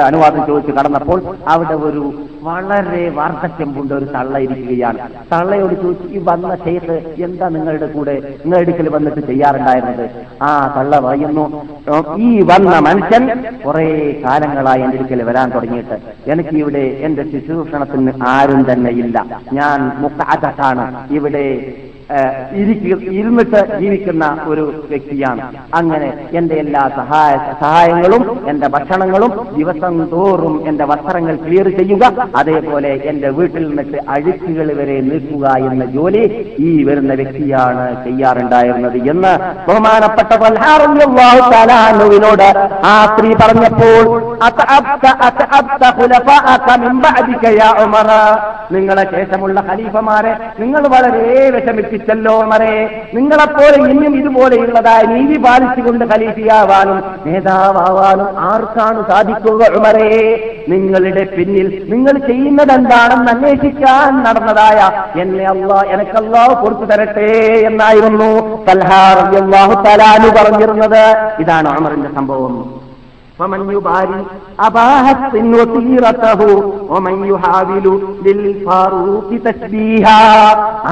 അനുവാദം ചോദിച്ച് കടന്നപ്പോൾ അവിടെ ഒരു വളരെ വാർദ്ധക്യം കൊണ്ട് ഒരു തള്ള ഇരിക്കുകയാണ്. തള്ളയോട് ചോദിച്ചു ഈ വന്ന ഷെയ്ഖ് എന്താ നിങ്ങളുടെ കൂടെ? നിങ്ങളുടെ അടുക്കൽ വന്നിട്ട് ചെയ്യാറുണ്ടായിരുന്നത്? ആ തള്ള പറയുന്നു ഈ വന്ന മനുഷ്യൻ കുറെ കാലങ്ങളായി എന്റെ അടുക്കൽ വരാൻ തുടങ്ങിയിട്ട്. എനിക്ക് ഇവിടെ എന്റെ ശുശ്രൂഷണത്തിന് ആരും തന്നെ ഇല്ല. ഞാൻ മുക്കാറ്റാണ് ഇവിടെ ഇരുന്നിട്ട് ജീവിക്കുന്ന ഒരു വ്യക്തിയാണ് അങ്ങനെ എന്റെ എല്ലാ സഹായ സഹായങ്ങളും എന്റെ ഭക്ഷണങ്ങളും ദിവസം തോറും എന്റെ വസ്ത്രങ്ങൾ ക്ലിയർ ചെയ്യുക അതേപോലെ എന്റെ വീട്ടിൽ നിന്നിട്ട് അഴുക്കുകൾ വരെ നീക്കുക എന്ന ജോലി ഈ വരുന്ന വ്യക്തിയാണ് ചെയ്യാറുണ്ടായിരുന്നത് എന്ന് ബഹുമാനപ്പെട്ട ോട് ആ സ്ത്രീ പറഞ്ഞപ്പോൾ. നിങ്ങളെ ശേഷമുള്ള ഖലീഫമാരെ നിങ്ങൾ വളരെ വിഷമിപ്പിച്ചല്ലോ മറേ. നിങ്ങളെപ്പോലെ ഇനിയും ഇതുപോലെയുള്ളതായ നീതി പാലിച്ചുകൊണ്ട് ഖലീഫിയാവാനും നേതാവാനും ആർക്കാണ് സാധിക്കുക മറേ നിങ്ങളുടെ പിന്നിൽ നിങ്ങൾ ചെയ്യുന്നത് എന്താണെന്ന് അന്വേഷിക്കാൻ നടന്നതായ എന്നെ അള്ളാ എനക്കല്ലാ കൊടുത്തു തരട്ടെ എന്നായിരുന്നു പറഞ്ഞിരുന്നത്. ഇതാണ് അമറിന്റെ സംഭവം. فمن يباري أباهت وطيرته ومن يحاول للفاروق تشبيها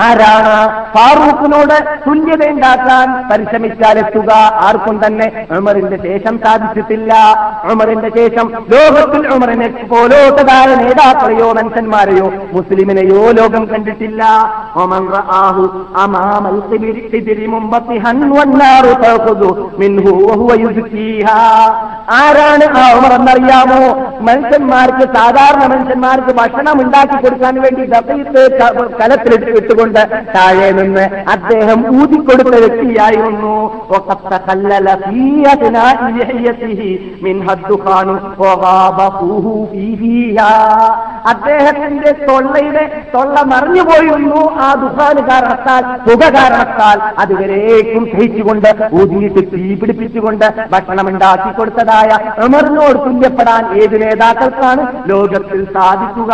ആരാണ് ഫാറൂഖിനോട് തുല്യത ഉണ്ടാക്കാൻ പരിശ്രമിച്ചാലെത്തുക ആർക്കും തന്നെ ഉമറിന്റെ ശേഷം സാധിച്ചിട്ടില്ല ഉമറിന്റെ ശേഷം ലോകത്തിൽ ഉമറിനെ പോലോട്ടതായ നേതാക്കളെയോ മനുഷ്യന്മാരെയോ മുസ്ലിമിനെയോ ലോകം കണ്ടിട്ടില്ല ഒമൻ റആഹു അമാമൽ ഖിബരി ഖിബരി മുമ്പത്തിഹൻ വന്നാറു തഖുദു മിൻഹു വഹുവ യുസ്കീഹാ ആരാണ് ആ ഉമർ എന്നറിയാമോ? മനുഷ്യന്മാർക്ക് സാധാരണ മനുഷ്യന്മാർക്ക് ഭക്ഷണം ഉണ്ടാക്കി കൊടുക്കാൻ വേണ്ടി ദബീത്ത് കലത്തിൽ ഇട്ടുകൊണ്ട് താഴെ നിന്ന് അദ്ദേഹം ഊതിക്കൊടുത്ത വ്യക്തിയായിരുന്നു. അദ്ദേഹത്തിന്റെ തൊള്ളയുടെ തൊള്ള മറിഞ്ഞുപോയിരുന്നു ആ ദുഃഖാന് കാരണത്താൽ പുക കാരണത്താൽ അതുവരേക്കും സഹിച്ചുകൊണ്ട് ഊതിയിട്ട് തീ പിടിപ്പിച്ചുകൊണ്ട് ഭക്ഷണം ഉണ്ടാക്കി കൊടുത്തതായ ഉമറിനോട് തുല്യപ്പെടാൻ ഏത് നേതാക്കൾക്കാണ് ലോകത്തിൽ സാധിക്കുക?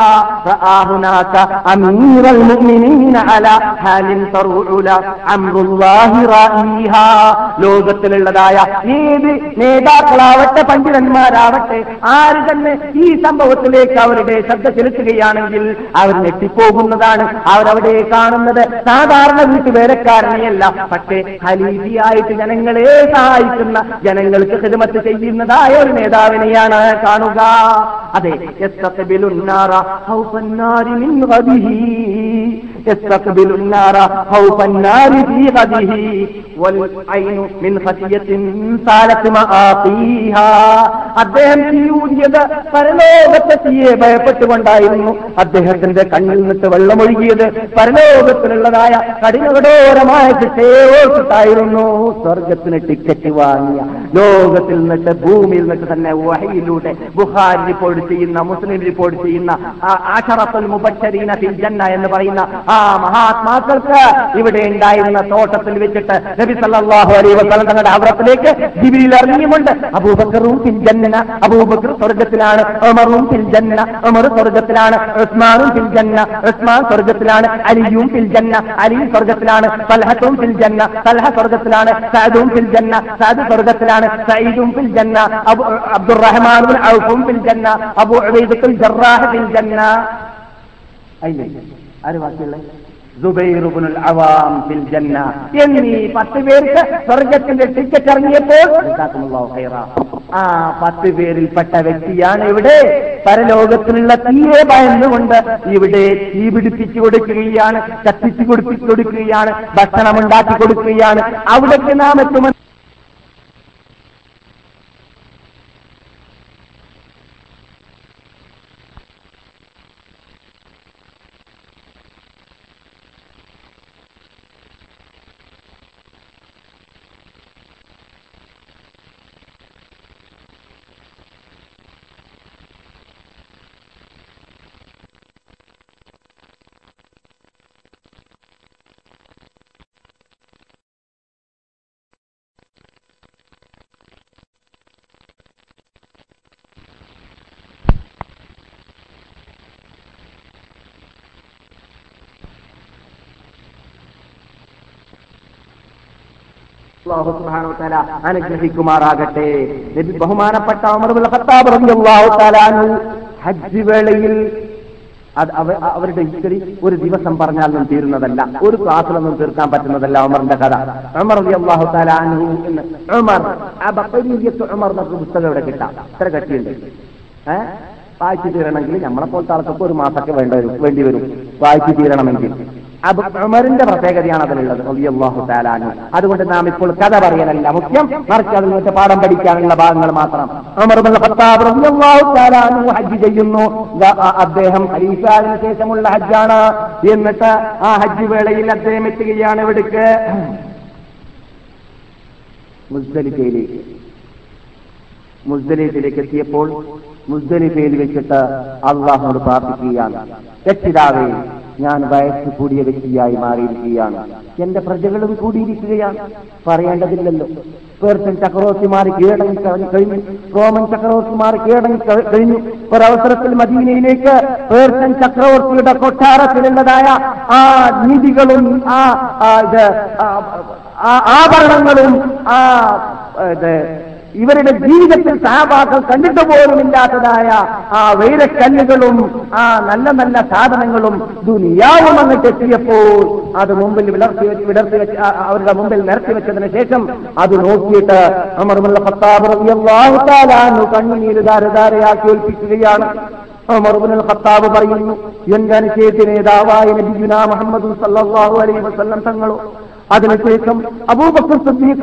ലോകത്തിലുള്ളതായ ഏത് നേതാക്കളാവട്ടെ പണ്ഡിതന്മാരാവട്ടെ ആര് തന്നെ ഈ സംഭവത്തിലേക്ക് അവരുടെ ശ്രദ്ധ ചെലുത്തുകയാണെങ്കിൽ അവർ ഞെട്ടിപ്പോകുന്നതാണ്. അവരവിടെ കാണുന്നത് സാധാരണ വീട്ടുവേലക്കാരനെയല്ല പക്ഷേ ഖലീഫിയായിട്ട് ജനങ്ങളെ സഹായിക്കുന്ന ജനങ്ങൾക്ക് ഹിതമത്ത് ചെയ്യുന്നതായ ഒരു നേതാവിനെയാണ് കാണുക. അതെ يستقبل النار خوف النار من غده يستقبل النار خوف النار في غده والعين من خشية سالت مآقيها അദ്ദേഹം തീയൂതിയത് പരലോകത്തെ തീയെ ഭയപ്പെട്ടുകൊണ്ടായിരുന്നു അദ്ദേഹത്തിന്റെ കണ്ണിൽ നിന്നിട്ട് വെള്ളമൊഴുകിയത് പരലോകത്തിലുള്ളതായ കഠിനകഠോരമായ ശിക്ഷയെ ഓർത്തിട്ടായിരുന്നു സ്വർഗത്തിന് ടിക്കറ്റ് വാങ്ങിയ ലോകത്തിൽ നിന്നിട്ട് ഭൂമിയിൽ നിന്നിട്ട് തന്നെ വഹയിലൂടെ ബുഹാരി റിപ്പോർട്ട് ചെയ്യുന്ന മുസ്ലിം റിപ്പോർട്ട് ചെയ്യുന്ന ആ ആഷറത്തുൽ മുബക്ഷരീന ഫിൽ ജന്ന എന്ന് പറയുന്ന ആ മഹാത്മാക്കൾക്ക് ഇവിടെ ഉണ്ടായിരുന്ന തോട്ടത്തിൽ വെച്ചിട്ട് നബി സല്ലാഹു അലൈ വസ്ലം തങ്ങളുടെ അവറത്തിലേക്ക് ജിബിരിൽ ഇറങ്ങിയുമുണ്ട്. അബൂബക്കറും ഫിൽ ജന്ന അബൂബക്കർ സ്വർഗത്തിലാണ് അമറും ഫിൽ ജന്ന ഉമർ സ്വർഗത്തിലാണ് ഉസ്മാനും ഫിൽ ജന്ന ഉസ്മാൻ സ്വർഗത്തിലാണ് അലിയും ഫിൽ ജന്ന അലി സ്വർഗത്തിലാണ് സലഹത്തും ഫിൽ ജന്ന തൽഹ സ്വർഗത്തിലാണ് സഅദും ഫിൽ ജന്ന സഅദ് സ്വർഗത്തിലാണ് സഈദും ഫിൽ ജന്ന അബു അബ്ദുറഹ്മാൻ ഔഫും ഫിൽ ജന്ന അബു ഉബൈദത്തുൽ ജറാഹ് ഫിൽ ജന്ന അയില്ലേ? ആര് ബാക്കിയുള്ളത് സുബൈറുബുൽ അവാം ഫിൽ ജന്ന. എന്നീ പത്ത് പേർക്ക് സ്വർഗത്തിന്റെ ടിക്കറ്റ് ഇറങ്ങിയപ്പോൾ. ആ പത്ത് പേരിൽപ്പെട്ട വ്യക്തിയാണ് ഇവിടെ. പരലോകത്തിനുള്ള തീയെ ഭയന്നുകൊണ്ട് ഇവിടെ തീ പിടിപ്പിച്ചു കൊടുക്കുകയാണ് കത്തിച്ചു കൊടുപ്പിച്ചു കൊടുക്കുകയാണ് ഭക്ഷണം ഉണ്ടാക്കി കൊടുക്കുകയാണ്. അവിടേക്ക് നാം എത്തുമെന്ന് അള്ളാഹു അനുഗ്രഹിക്കുമാറാകട്ടെ. നബി ബഹുമാനപ്പെട്ട ഉമർ ഇബ്നുൽ ഖത്താബ് റളിയല്ലാഹു ഹജ്ജ് വേളയിൽ അത് അവ- അവരുടെ ഹിസ്റ്ററി ഒരു ദിവസം പറഞ്ഞാലൊന്നും തീരുന്നതല്ല. ഒരു ക്ലാസ്സിലൊന്നും തീർക്കാൻ പറ്റുന്നതല്ല ഉമറിന്റെ കഥ. ഉമർ തആല അൻഹു എന്ന് ഉമർ ഉമർ പുസ്തകം ഇവിടെ കിട്ടാം. ഇത്ര കട്ടിയുണ്ട്. ഏഹ് വായിച്ചു തീരണമെങ്കിൽ നമ്മളെ പോലത്തെ ആൾക്കൊക്കെ ഒരു മാസമൊക്കെ വേണ്ടി വേണ്ടി വരും. വായിച്ചു തീരണമെങ്കിൽ. അബ് ഉമറിന്റെ പ്രത്യേകതയാണ് അതിലുള്ളത് അള്ളാഹു താലാനു അതുകൊണ്ട് നാം ഇപ്പോൾ കഥ പറയലല്ല. മുഖ്യം മറിച്ച് അതിൽ നിന്ന് പാഠം പഠിക്കാനുള്ള ഭാഗങ്ങൾ മാത്രം. ഹജ്ജ് ചെയ്യുന്നു. അദ്ദേഹം ഖലീഫാവിന് ശേഷമുള്ള ഹജ്ജാണ്. എന്നിട്ട് ആ ഹജ്ജ് വേളയിൽ അദ്ദേഹം എത്തുകയാണ് ഇവിടേക്ക്. മുസ്ദലിഫയിലേക്ക്. മുസ്ദലിഫിലേക്ക് എത്തിയപ്പോൾ മുസ്ദലിഫയിൽ വെച്ചിട്ട് അള്ളാഹിനോട് പ്രാർത്ഥിക്കുകയാണ്. രക്ഷിതാവേ ഞാൻ വയസ്സ് കൂടിയ വ്യക്തിയായി മാറിയിരിക്കുകയാണ്. എന്റെ പ്രജകളും കൂടിയിരിക്കുകയാണ്. പറയേണ്ടതില്ലല്ലോ. പേർഷ്യൻ ചക്രവർത്തിമാർ കീഴടങ്ങി കഴിഞ്ഞു. റോമൻ ചക്രവർത്തിമാർ കീഴടങ്ങി കഴിഞ്ഞു. ഒരവസരത്തിൽ മദീനയിലേക്ക് പേർഷ്യൻ ചക്രവർത്തിയുടെ കൊട്ടാരത്തിലുള്ളതായ ആ നിധികളും ആ ആഭരണങ്ങളും ആ ഇവരുടെ ജീവിതത്തിൽ സഹപാക്കൾ കണ്ടിട്ട് പോലുമില്ലാത്തതായ ആ വൈരക്കല്ലുകളും ആ നല്ല നല്ല സാധനങ്ങളും ദുനിയാവും അങ്ങോട്ട് അത് മുമ്പിൽ വിളർത്തി വെച്ച് വിടർത്തി വെച്ച് അവരുടെ മുമ്പിൽ നിരത്തി വെച്ചതിന് ശേഷം അത് നോക്കിയിട്ട് അമർമുള്ള പത്താബ് കണ്ണുനീര് ധാരധാരയാക്കി ഏൽപ്പിക്കുകയാണ്. ഉമർബുൽ ഖത്താബ് പറയുന്നു എന്റെ അനുശേഷ നേതാവായ നബിയുന മുഹമ്മദ് സല്ലല്ലാഹു അലൈഹി വസല്ലം തങ്ങളോ അതിനുശേഷം അബൂബക്കർ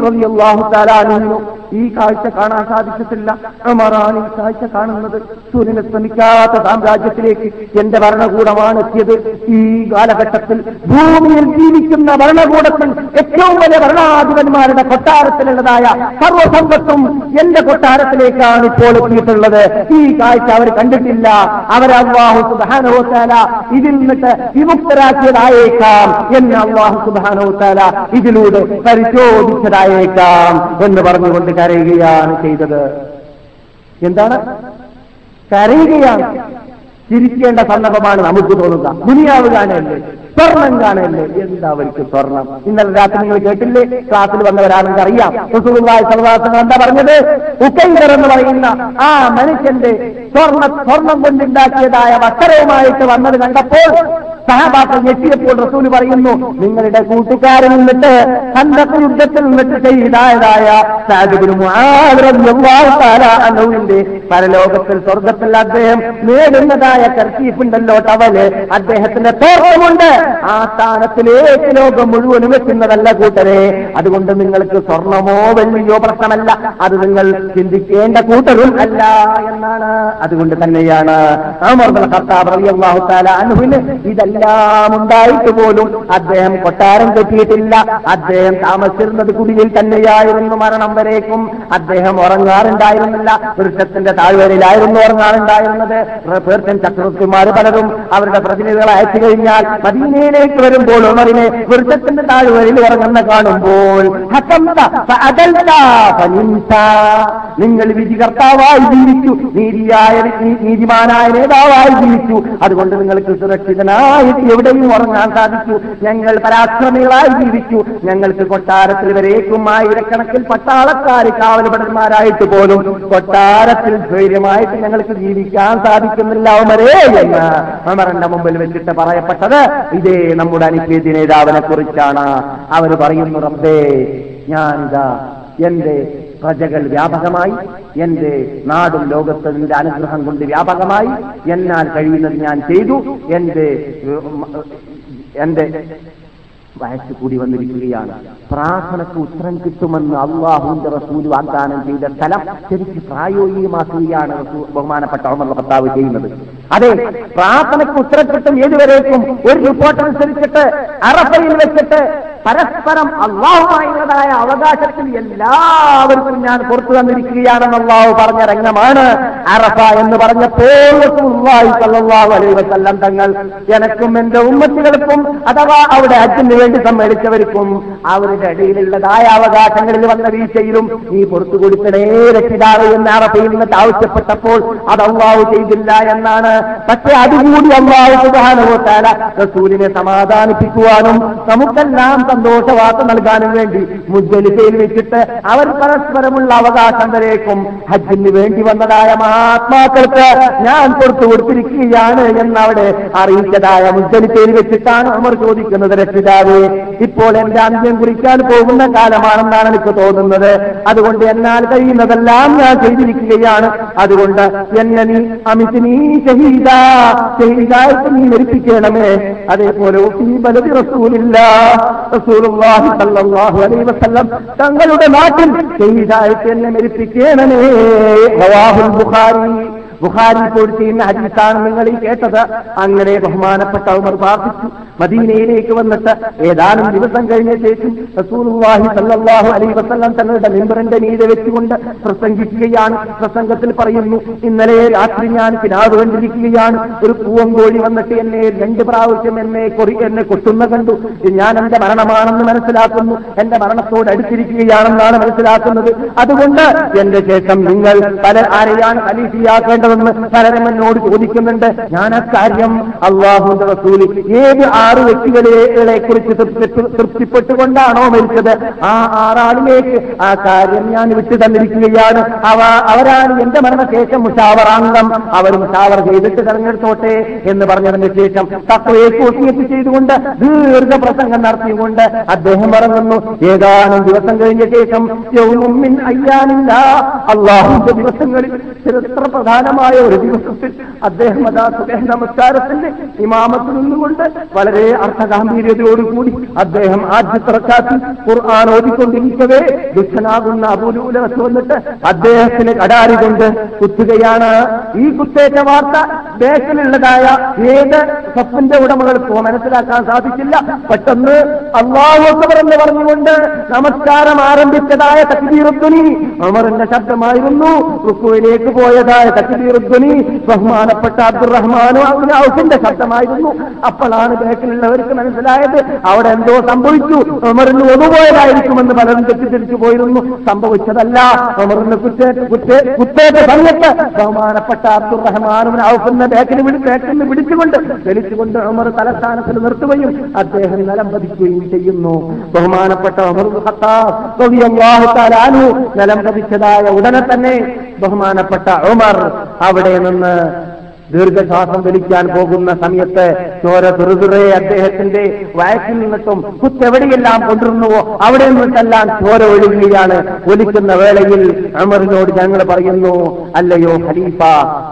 റളിയല്ലാഹു ഈ കാഴ്ച കാണാൻ സാധിച്ചിട്ടില്ല. ഉമറാണ് ഈ കാഴ്ച കാണുന്നത്. സൂര്യനെ ശ്രമിക്കാത്ത സാമ്രാജ്യത്തിലേക്ക് എന്റെ ഭരണകൂടമാണ് എത്തിയത്. ഈ കാലഘട്ടത്തിൽ ഭൂമിയിൽ ജീവിക്കുന്ന ഭരണകൂടത്തിൽ ഏറ്റവും വലിയ ഭരണാധിപന്മാരുടെ കൊട്ടാരത്തിലുള്ളതായ സർവസമ്പത്തും എന്റെ കൊട്ടാരത്തിലേക്കാണ് ഇപ്പോൾ എത്തിയിട്ടുള്ളത്. ഈ കാഴ്ച അവർ കണ്ടിട്ടില്ല. അവരെ അള്ളാഹു സുബാനോത്താല ഇതിൽ നിന്നിട്ട് വിമുക്തരാക്കിയതായേക്കാം എന്ന് അള്ളാഹു സുബാനോത്താല ഇതിലൂടെ പരിശോധിച്ചതായേക്കാം എന്ന് പറഞ്ഞുകൊണ്ട് കരയുകയാണ് ചെയ്തത്. എന്താണ്? കരയുകയാണ്. ചിരിക്കേണ്ട സന്ദർഭമാണ് നമുക്ക് തോന്നുക. ദുനിയാവ് കാണല്ലേ സ്വർണം കാണല്ലേ എന്താ അവർക്ക് സ്വർണം? ഇന്നലെ രാത്രി നിങ്ങൾ കേട്ടില്ലേ? ക്ലാസ്സിൽ വന്നവരാണെങ്കിൽ അറിയാം. അലൈഹി എന്താ പറഞ്ഞത്? ഉക്കൈതർ എന്ന് പറയുന്ന ആ മനുഷ്യന്റെ സ്വർണ സ്വർണം കൊണ്ടുണ്ടാക്കിയതായ വസ്ത്രവുമായിട്ട് വന്നത് കണ്ടപ്പോൾ സഹബാക്കൾ ഞെട്ടിയപ്പോൾ റസൂൽ പറയുന്നു നിങ്ങളുടെ കൂട്ടുകാരിൽ നിന്നിട്ട് സന്ദർഭ യുദ്ധത്തിൽ നിന്നിട്ട് ചെയ്തായതായ അനുവിന്റെ പരലോകത്തിൽ സ്വർഗത്തിൽ അദ്ദേഹം നേടുന്നതായ കർച്ചീഫുണ്ടല്ലോ ടവൽ. അദ്ദേഹത്തിന്റെ തോട്ടമുണ്ട് ആ സ്ഥാനത്തിലേക്ക് ലോകം മുഴുവനും വെക്കുന്നതല്ല കൂട്ടരെ. അതുകൊണ്ട് നിങ്ങൾക്ക് സ്വർണമോ വെള്ളിയോ പ്രശ്നമല്ല. അത് നിങ്ങൾ ചിന്തിക്കേണ്ട കൂട്ടരും അല്ല എന്നാണ്. അതുകൊണ്ട് തന്നെയാണ് അമർദൽ ഇതെല്ലാം ഉണ്ടായിട്ട് പോലും അദ്ദേഹം കൊട്ടാരം കെട്ടിയിട്ടില്ല. അദ്ദേഹം താമസിച്ചിരുന്നത് കുടിയിൽ തന്നെയായിരുന്നു. മരണം വരേക്കും അദ്ദേഹം ഉറങ്ങാറുണ്ടായിരുന്നില്ല. വൃക്ഷത്തിന്റെ താഴ്വരയിലായിരുന്നു ഉറങ്ങാറുണ്ടായിരുന്നത്. പേർഷ്യൻ ചക്രവർത്തിമാർ പലരും അവരുടെ പ്രതിനിധികളെ അയച്ചു കഴിഞ്ഞാൽ മദീനയിലേക്ക് വരുമ്പോൾ ഉമറിനെ വൃക്ഷത്തിന്റെ താഴ്വരയിൽ ഉറങ്ങുന്ന കാണുമ്പോൾ. നിങ്ങൾ വിധികർത്താവായി ജീവിച്ചു. നീതിയായ നീതിമാനായ നേതാവായി ജീവിച്ചു. അതുകൊണ്ട് നിങ്ങൾക്ക് സുരക്ഷിതനായിട്ട് എവിടെയും ഉറങ്ങാൻ സാധിച്ചു. ഞങ്ങൾ പരാക്രമികളായി ജീവിച്ചു. ഞങ്ങൾക്ക് കൊട്ടാരത്തിൽ വരേക്കും ആയിരക്കണക്കിൽ പട്ടാളക്കാർ കാവൽപടന്മാരായിട്ട് പോലും കൊട്ടാരത്തിൽ ധൈര്യമായിട്ട് ഞങ്ങൾക്ക് ജീവിക്കാൻ സാധിക്കുന്നില്ല ഉമരേ എന്ന് അമറിന്റെ മുമ്പിൽ വെച്ചിട്ട് പറയപ്പെട്ടത് ഇതേ നമ്മുടെ അനിശ്ചിത നേതാവിനെ കുറിച്ചാണ്. അവർ പറയുന്നു റബ്ബേ ഞാനിതാ എന്റെ പ്രജകൾ വ്യാപകമായി എന്റെ നാടും ലോകത്തിന്റെ അനുഗ്രഹം കൊണ്ട് വ്യാപകമായി എന്നാൽ കഴിയുന്നത് ഞാൻ ചെയ്തു. എന്റെ എന്റെ വയസ്സ് കൂടി വന്നിരിക്കുകയാണ്. പ്രാർത്ഥനയ്ക്ക് ഉത്തരം കിട്ടുമെന്ന് അള്ളാഹുവിന്റെ റസൂൽ വാഗ്ദാനം ചെയ്ത സ്ഥലം ശരിക്ക് പ്രായോഗികമാക്കുകയാണ് ബഹുമാനപ്പെട്ട ഉമർ ഭർത്താവ് ചെയ്യുന്നത്. അതെ പ്രാർത്ഥനയ്ക്ക് ഉത്തരം കിട്ടും ഏതുവരേക്കും? ഒരു റിപ്പോർട്ട് അനുസരിച്ചിട്ട് അറഫയിൽ വെച്ചിട്ട് പരസ്പരം അള്ളാഹുമായുള്ളതായ അവകാശത്തിൽ എല്ലാവർക്കും ഞാൻ പുറത്തു തന്നിരിക്കുകയാണെന്ന് അള്ളാഹു പറഞ്ഞ രംഗമാണ് അറഫ എന്ന് പറഞ്ഞപ്പോൾ അലൈഹി വസല്ലം തങ്ങൾ എനക്കും എന്റെ ഉമ്മത്തികൾക്കും അഥവാ അവിടെ അച്ഛന് വേണ്ടി സമ്മേളിച്ചവർക്കും അവരുടെ ഇടയിലുള്ളതായ അവകാശങ്ങളിൽ വന്ന വീഴ്ചയിലും നീ പുറത്തു കൊടുക്കണേ രക്ഷിതാവ് എന്ന് അറഫയിൽ നിന്നിട്ട് ആവശ്യപ്പെട്ടപ്പോൾ അത് അള്ളാഹു ചെയ്തില്ല എന്നാണ്. പക്ഷെ അതുകൂടി അള്ളാഹു സുബാനുഭവത്താല റസൂലിനെ സമാധാനിപ്പിക്കുവാനും നമുക്കെല്ലാം സന്തോഷവാർത്ത നൽകാനും വേണ്ടി മുജ്ജലിഫയിൽ വെച്ചിട്ട് അവർ പരസ്പരമുള്ള അവകാശം വരേക്കും. ഹജ്ജിന് വേണ്ടി വന്നതായ മഹാത്മാക്കൾക്ക് ഞാൻ പുറത്തു കൊടുത്തിരിക്കുകയാണ് എന്നവിടെ അറിയിച്ചതായ മുജ്ജലിഫയിൽ വെച്ചിട്ടാണ് അവർ ചോദിക്കുന്നത് രക്ഷിതാവേ. ഇപ്പോൾ എന്റെ അന്ത്യം കുറിക്കാൻ പോകുന്ന കാലമാണെന്നാണ് എനിക്ക് തോന്നുന്നത്. അതുകൊണ്ട് എന്നാൽ കഴിയുന്നതെല്ലാം ഞാൻ ചെയ്തിരിക്കുകയാണ്. അതുകൊണ്ട് എന്നെ നീ അമിത് നീ ഷഹീദ ഷഹീദായിട്ട് നീ മരിപ്പിക്കണമേ. അതേപോലെ തങ്ങളുടെ നാട്ടിൽ ഷഹീദായിട്ട് എന്നെ മരിപ്പിക്കണമേ. ബുഖാരി. ബുഖാരി പോയി ചെയ്യുന്ന ഹദീസാണ് നിങ്ങൾ ഈ കേട്ടത്. അങ്ങനെ ബഹുമാനപ്പെട്ട ഉമർ പ്രാർത്ഥിച്ചു മദീനയിലേക്ക് വന്നിട്ട് ഏതാനും ദിവസം കഴിഞ്ഞ ശേഷം റസൂലുള്ളാഹി സല്ലല്ലാഹു അലൈഹി വസല്ലം തങ്ങളുടെ മെമ്പറിന്റെ മീതെ വെച്ചുകൊണ്ട് പ്രസംഗിക്കുകയാണ്. പ്രസംഗത്തിൽ പറയുന്നു ഇന്നലെ രാത്രി ഞാൻ പിതാവ് കണ്ടിരിക്കുകയാണ്. ഒരു പൂവം കോഴി വന്നിട്ട് എന്നെ രണ്ട് പ്രാവശ്യം എന്നെ കൊറി എന്നെ കൊട്ടുന്ന കണ്ടു. ഞാൻ എന്റെ മരണമാണെന്ന് മനസ്സിലാക്കുന്നു. എന്റെ മരണത്തോട് അടുത്തിരിക്കുകയാണെന്നാണ് മനസ്സിലാക്കുന്നത്. അതുകൊണ്ട് എന്റെ ശേഷം നിങ്ങൾ പല ആരെയാണ് ഖലീഫിയാക്കേണ്ടതെന്ന് പലരും എന്നോട് ചോദിക്കുന്നുണ്ട്. ഞാൻ അക്കാര്യം അള്ളാഹുന്റെ റസൂലി ഏത് ആറ് വ്യക്തികളെ കുറിച്ച് തൃപ്തി- തൃപ്തിപ്പെട്ടുകൊണ്ടാണോ മരിച്ചത്? ആ ആറാളിലേക്ക് ആ കാര്യം ഞാൻ വിട്ടു തന്നിരിക്കുകയാണ്. അവ അവരാണ് എന്റെ മരണശേഷം മുഷാവറാംഗം. അവർ മുഷാവർ ചെയ്തിട്ട് തെരഞ്ഞെടുത്തോട്ടെ എന്ന് പറഞ്ഞതിന് ശേഷം തത്വയെ കോസിയത്ത് ചെയ്തുകൊണ്ട് ദീർഘ പ്രസംഗം നടത്തിയുകൊണ്ട് അദ്ദേഹം പറഞ്ഞു ഏതാനും ദിവസം കഴിഞ്ഞ ശേഷം അയ്യാനില്ല. അള്ളാഹുന്റെ ദിവസങ്ങളിൽ ചരിത്ര പ്രധാനമായ ഒരു ദിവസത്തിൽ അദ്ദേഹം അതാ സുബേഹ നമസ്കാരത്തിന്റെ ഇമാമത്തിൽ നിന്നുകൊണ്ട് വളരെ അർത്ഥഗാംഭീര്യതയോടുകൂടി അദ്ദേഹം ആദ്യത്തിറക്കാത്തി ഖുർആൻ ഓതിക്കൊണ്ടിരിക്കവേ ദുഃഖനാകുന്ന അപൂലൂലത്ത് വന്നിട്ട് അദ്ദേഹത്തിന് കടാരി കൊണ്ട് കുത്തുകയാണ്. ഈ കുത്തേറ്റ വാർത്ത ദേശത്തിലുള്ളതായ ഏത് സപ്പിന്റെ ഉടമകൾക്കോ മനസ്സിലാക്കാൻ സാധിച്ചില്ല പെട്ടെന്ന് അള്ളാഹു അക്ബർ എന്ന് പറഞ്ഞുകൊണ്ട് നമസ്കാരം ആരംഭിച്ചതായ തക്ബീറുദ്ദുനി അമറിന്റെ ശബ്ദമായിരുന്നു. റുക്കുവിലേക്ക് പോയതായ തക്ബീറുദ്വനി ബഹുമാനപ്പെട്ട അബ്ദുറഹ്മാനു ഔഫിന്റെ ശബ്ദമായിരുന്നു. അപ്പോഴാണ് ബേക്കിലുള്ളവർക്ക് മനസ്സിലായത് അവിടെ എന്തോ സംഭവിച്ചു. ഒമറിന് ഒന്നുപോയതായിരിക്കുമെന്ന് പലരും തെറ്റിദ്ധരിച്ചു പോയിരുന്നു. സംഭവിച്ചതല്ല. ഒമറിന് കുത്തേറ്റ സമയത്ത് ബഹുമാനപ്പെട്ട അബ്ദുറഹ്മാനും ഔഫിന്റെ ബേക്കിന് ബേക്കിന് പിടിച്ചുകൊണ്ട് വലിച്ചുകൊണ്ട് ഉമർ തലസ്ഥാനത്തിൽ നിർത്തുകയും അദ്ദേഹം നിലം പതിക്കുകയും ചെയ്യുന്നു. ബഹുമാനപ്പെട്ട അൻഹു നിലം പതിച്ചതായ ഉടനെ തന്നെ ബഹുമാനപ്പെട്ട ഉമർ അവിടെ നിന്ന് ദീർഘശ്വാസം വലിക്കാൻ പോകുന്ന സമയത്ത് ചോര തുറുതുറേ അദ്ദേഹത്തിന്റെ വയറ്റിൽ നിന്നിട്ടും കുത്തെവിടെയെല്ലാം കൊണ്ടിരുന്നുവോ അവിടെ നിന്നിട്ടെല്ലാം ചോര ഒഴുകുകയാണ് ഒലിക്കുന്ന വേളയിൽ അമറിനോട് ഞങ്ങൾ പറയുന്നു അല്ലയോ ഖലീഫ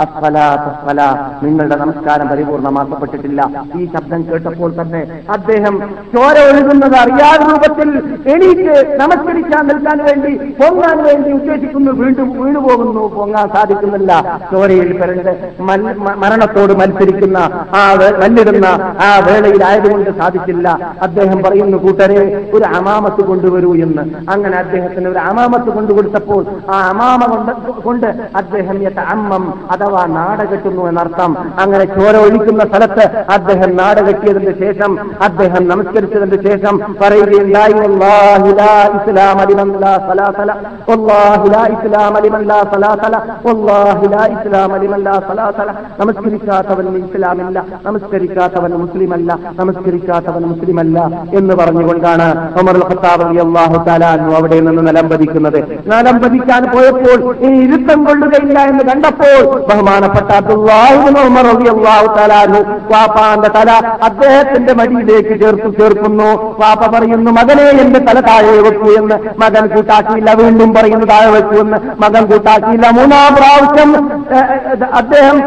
അസ്ഫല നിങ്ങളുടെ നമസ്കാരം പരിപൂർണമാക്കപ്പെട്ടിട്ടില്ല. ഈ ശബ്ദം കേട്ടപ്പോൾ തന്നെ അദ്ദേഹം ചോര ഒഴുകുന്നത് അറിയാതെ രൂപത്തിൽ എണീറ്റ് നമസ്കരിക്കാൻ നിൽക്കാൻ വേണ്ടി പൊങ്ങാൻ വേണ്ടി ഉദ്ദേശിക്കുന്നു വീണ്ടും വീണുപോകുന്നു പൊങ്ങാൻ സാധിക്കുന്നില്ല. ചോരയിൽ പെരണ്ട് മരണത്തോട് മത്സരിക്കുന്ന ആ മല്ലിടുന്ന ആ വേളയിലായതുകൊണ്ട് സാധിച്ചില്ല. അദ്ദേഹം പറയുന്നു കൂട്ടരെ ഒരു അമാമത്ത് കൊണ്ടുവരൂ എന്ന്. അങ്ങനെ അദ്ദേഹത്തിന് ഒരു അമാമത്ത് കൊണ്ടുകൊടുത്തപ്പോൾ ആ അമാമ കൊണ്ട് കൊണ്ട് അദ്ദേഹം അമ്മം അഥവാ നാടകെട്ടുന്നു എന്നർത്ഥം. അങ്ങനെ ചോര ഒഴിക്കുന്ന സ്ഥലത്ത് അദ്ദേഹം നാടകെട്ടിയതിന് ശേഷം അദ്ദേഹം നമസ്കരിച്ചതിന് ശേഷം പറയുകയുണ്ടായി "വല്ലാഹി ലാ ഇസ്ലാമ ലിമൻ ലാ സലാസല വല്ലാഹി ലാ ഇസ്ലാമ ലിമൻ ലാ സലാസല വല്ലാഹി ലാ ഇസ്ലാമ ലിമൻ ലാ സലാസല നമസ്കരിക്കാത്തവൻ ഇസ്ലാമല്ല നമസ്കരിക്കാത്തവൻ മുസ്ലിമല്ല നമസ്കരിക്കാത്തവൻ മുസ്ലിമല്ല എന്ന് പറഞ്ഞുകൊണ്ടാണ് ഉമർ ഖത്താബ് തആല അൻഹു അവിടെ നിന്ന് നിലംപതിക്കുന്നത്. നിലംപതിക്കാൻ പോയപ്പോൾ ഈ ഇരുത്തം കൊള്ളുകയില്ല എന്ന് കണ്ടപ്പോൾ ബഹുമാനപ്പെട്ട വാപ്പാന്റെ തല അദ്ദേഹത്തിന്റെ മടിയിലേക്ക് ചേർത്തു ചേർക്കുന്നു. വാപ്പ പറയുന്നു മകനെ എന്റെ തല താഴെ വെക്കൂ എന്ന്. മകൻ കൂട്ടാക്കിയില്ല വീണ്ടും പറയുന്നു താഴെ വെക്കൂ എന്ന്. മകൻ കൂട്ടാക്കിയില്ല മൂന്നാം പ്രാവശ്യം അദ്ദേഹം